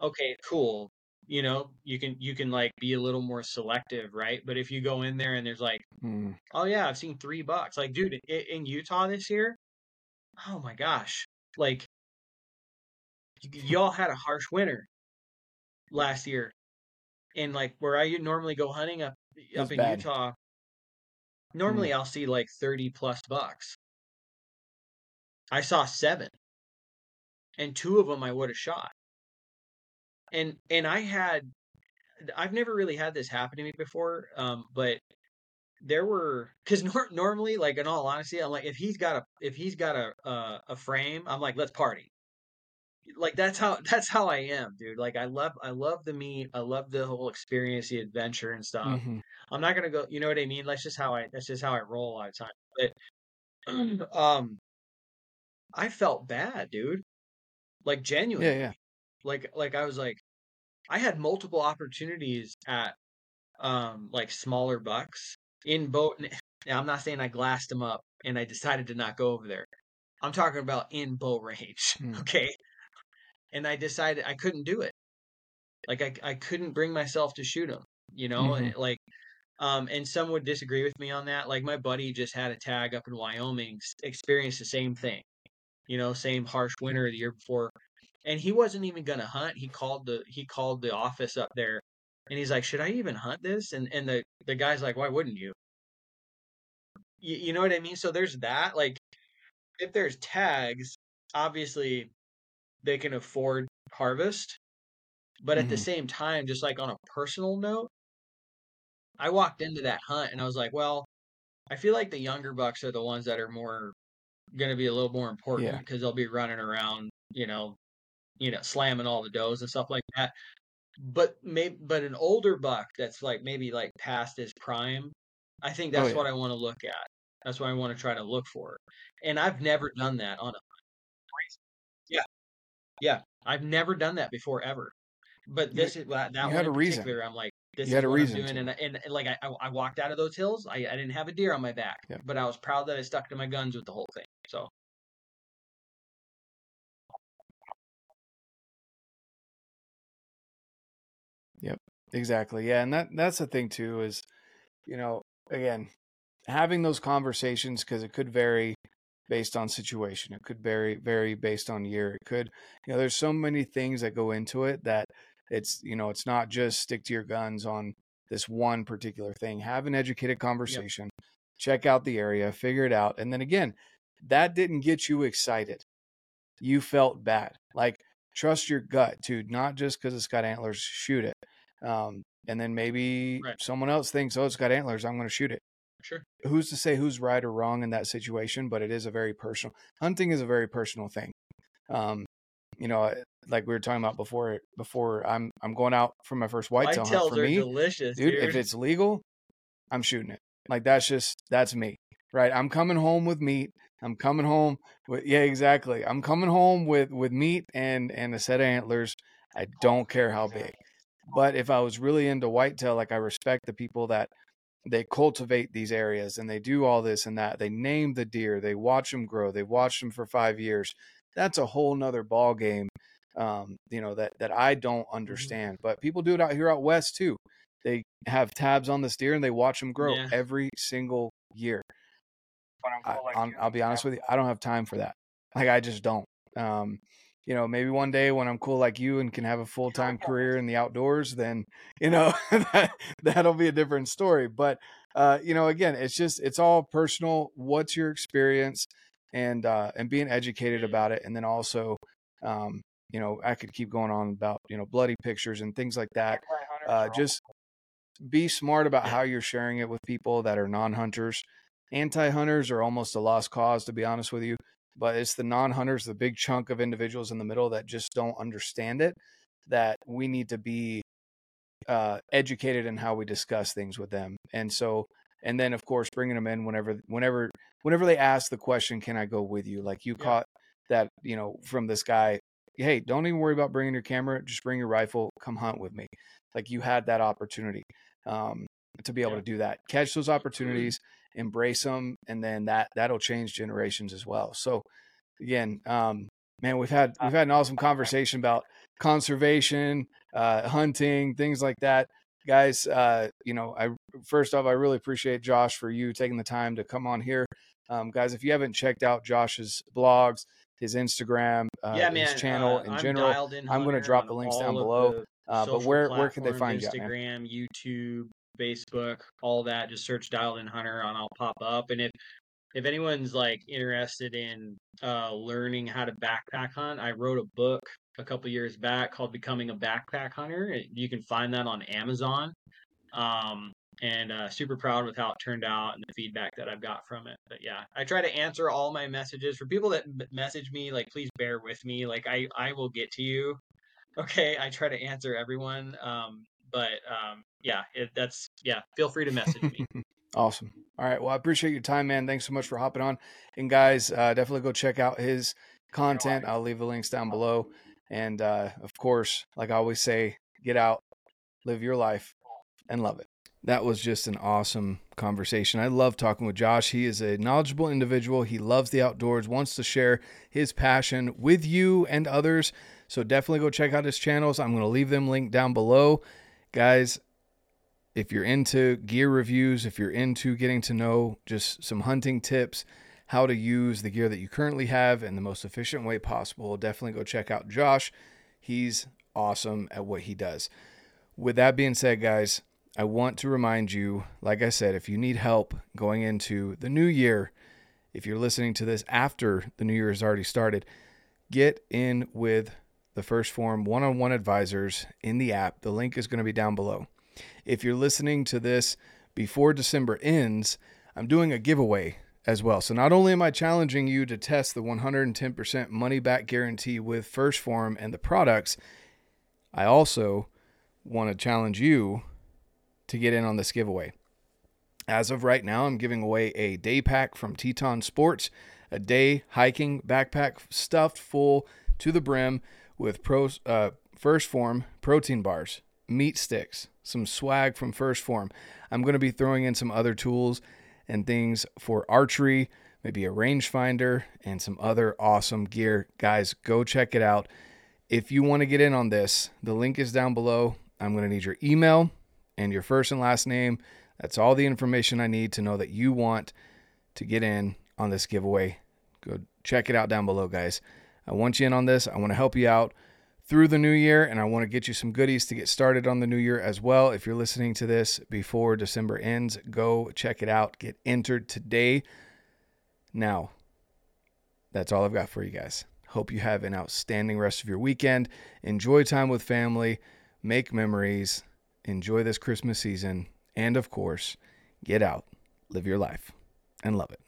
okay, cool. You know, you can you can like be a little more selective, right? But if you go in there and there's like Mm. Oh yeah, I've seen three bucks. Like, dude, in, in Utah this year, oh my gosh, like y- y'all had a harsh winter last year, and like where I normally go hunting up up in bad. Utah, normally I'll see like thirty plus bucks. I saw seven, and two of them I would have shot. And and I had, I've never really had this happen to me before, um, but there were because nor- normally like in all honesty i'm like if he's got a if he's got a uh, a frame i'm like let's party like that's how that's how i am dude like i love i love the meat i love the whole experience the adventure and stuff Mhm. i'm not gonna go you know what i mean that's just how i that's just how i roll a lot of time but um i felt bad dude like genuinely Yeah, yeah. like like I was like I had multiple opportunities at um like smaller bucks in boat now I'm not saying I glassed them up and I decided to not go over there. I'm talking about in bow range, Hmm. okay? And I decided I couldn't do it. Like I I couldn't bring myself to shoot them, you know? Mhm. Like um and some would disagree with me on that. Like my buddy just had a tag up in Wyoming, experienced the same thing. You know, same harsh winter the year before and he wasn't even gonna hunt. He called the he called the office up there, and he's like, "Should I even hunt this?" And and the the guy's like, "Why wouldn't you?" You, you know what I mean? So there's that. Like, if there's tags, obviously they can afford harvest, but at the Mhm. same time, just like on a personal note, I walked into that hunt and I was like, well, I feel like the younger bucks are the ones that are more going to be a little more important Yeah. because they'll be running around, you know, you know, slamming all the does and stuff like that. But maybe, but an older buck that's like maybe like past his prime, I think Oh, that's yeah. what I want to look at. That's what I want to try to look for. And I've never done that on a yeah. I've never done that before ever. But this is that, you one had a reason. I'm like, this You is had a what reason I'm doing, and, and and like I, I I walked out of those hills. I, I didn't have a deer on my back, Yeah. but I was proud that I stuck to my guns with the whole thing. So Yep, Exactly. Yeah, and that that's the thing too is, you know, again, having those conversations because it could vary based on situation. It could vary vary based on year. It could, you know, there's so many things that go into it that it's, you know, it's not just stick to your guns on this one particular thing. Have an educated conversation. Check out the area, figure it out, and then again, that didn't get you excited. You felt bad. Like trust your gut, dude. Not just because it's got antlers, shoot it. Um, and then maybe Right. someone else thinks, oh, it's got antlers, I'm going to shoot it. Sure, Who's to say who's right or wrong in that situation? But it is a very personal. Hunting is a very personal thing. Um, you know, like we were talking about before. Before I'm I'm going out for my first whitetail hunt. For are me, delicious, dude, dude. if it's legal, I'm shooting it. Like that's just that's me, right? I'm coming home with meat. I'm coming home with yeah, exactly. I'm coming home with with meat and and a set of antlers. I don't care how big. But if I was really into whitetail, like I respect the people that they cultivate these areas and they do all this and that. They name the deer, they watch them grow, they watch them for five years. That's a whole nother ball game. Um, you know that that I don't understand. But people do it out here out west too. They have tabs on this deer and they watch them grow Yeah. every single year. But I'm I, cool like I'm- you. I'll be honest with you, I don't have time for that. Like I just don't. Um, you know, maybe one day when I'm cool like you and can have a full time career in the outdoors, then you know that that'll be a different story. But uh, you know, again, it's just it's all personal. What's your experience, and uh, and being educated about it, and then also, um, you know, I could keep going on about you know bloody pictures and things like that. Uh, just be smart about how you're sharing it with people that are non-hunters. Anti-hunters are almost a lost cause, to be honest with you. But it's the non-hunters, the big chunk of individuals in the middle that just don't understand it. That we need to be uh, educated in how we discuss things with them. And so, and then of course, bringing them in whenever, whenever, whenever they ask the question, "Can I go with you?" Like you Yeah. caught that, you know, from this guy. Hey, don't even worry about bringing your camera. Just bring your rifle. Come hunt with me. Like you had that opportunity um, to be able Yeah. to do that. Catch those opportunities, embrace them, and then that that'll change generations as well. So, again, um, man, we've had we've had an awesome conversation about conservation, uh, hunting, things like that. Guys, uh, you know, I first off, I really appreciate Josh for you taking the time to come on here. Um, guys, if you haven't checked out Josh's blogs, his Instagram, uh, yeah, man. his channel uh, in I'm general, in I'm gonna drop the links down below. Uh, but where where could they find you, at. Instagram, YouTube, Facebook, all that. Just search Dialed In Hunter and I'll pop up. And if if anyone's like interested in uh, learning how to backpack hunt, I wrote a book a couple years back called Becoming a Backpack Hunter. You can find that on Amazon. Um, and uh, super proud with how it turned out and the feedback that I've got from it. But yeah, I try to answer all my messages for people that message me. Like, please bear with me. Like, I I will get to you. Okay, I try to answer everyone. Um, but um, yeah, it, that's yeah. Feel free to message me. Awesome. All right. Well, I appreciate your time, man. Thanks so much for hopping on. And guys, uh, definitely go check out his content. I'll leave the links down below. And uh, of course, like I always say, get out, live your life, and love it. That was just an awesome conversation. I love talking with Josh. He is a knowledgeable individual. He loves the outdoors, wants to share his passion with you and others. So definitely go check out his channels. I'm going to leave them linked down below. Guys, if you're into gear reviews, if you're into getting to know just some hunting tips, how to use the gear that you currently have in the most efficient way possible, definitely go check out Josh. He's awesome at what he does. With that being said, guys, I want to remind you, like I said, if you need help going into the new year, if you're listening to this after the new year has already started, get in with the 1st Phorm one on one advisors in the app. The link is going to be down below. If you're listening to this before December ends, I'm doing a giveaway as well. So not only am I challenging you to test the 110% money back guarantee with 1st Phorm and the products, I also want to challenge you to get in on this giveaway. As of right now, I'm giving away a day pack from Teton Sports, a day hiking backpack stuffed full to the brim with uh, 1st Phorm protein bars, meat sticks, some swag from 1st Phorm. I'm going to be throwing in some other tools and things for archery, maybe a rangefinder, and some other awesome gear. Guys, go check it out. If you want to get in on this, the link is down below. I'm going to need your email and your first and last name. That's all the information I need to know that you want to get in on this giveaway. Go check it out down below, guys. I want you in on this. I want to help you out through the new year, and I want to get you some goodies to get started on the new year as well. If you're listening to this before December ends, go check it out. Get entered today. Now, that's all I've got for you guys. Hope you have an outstanding rest of your weekend. Enjoy time with family, make memories, enjoy this Christmas season, and of course, get out, live your life, and love it.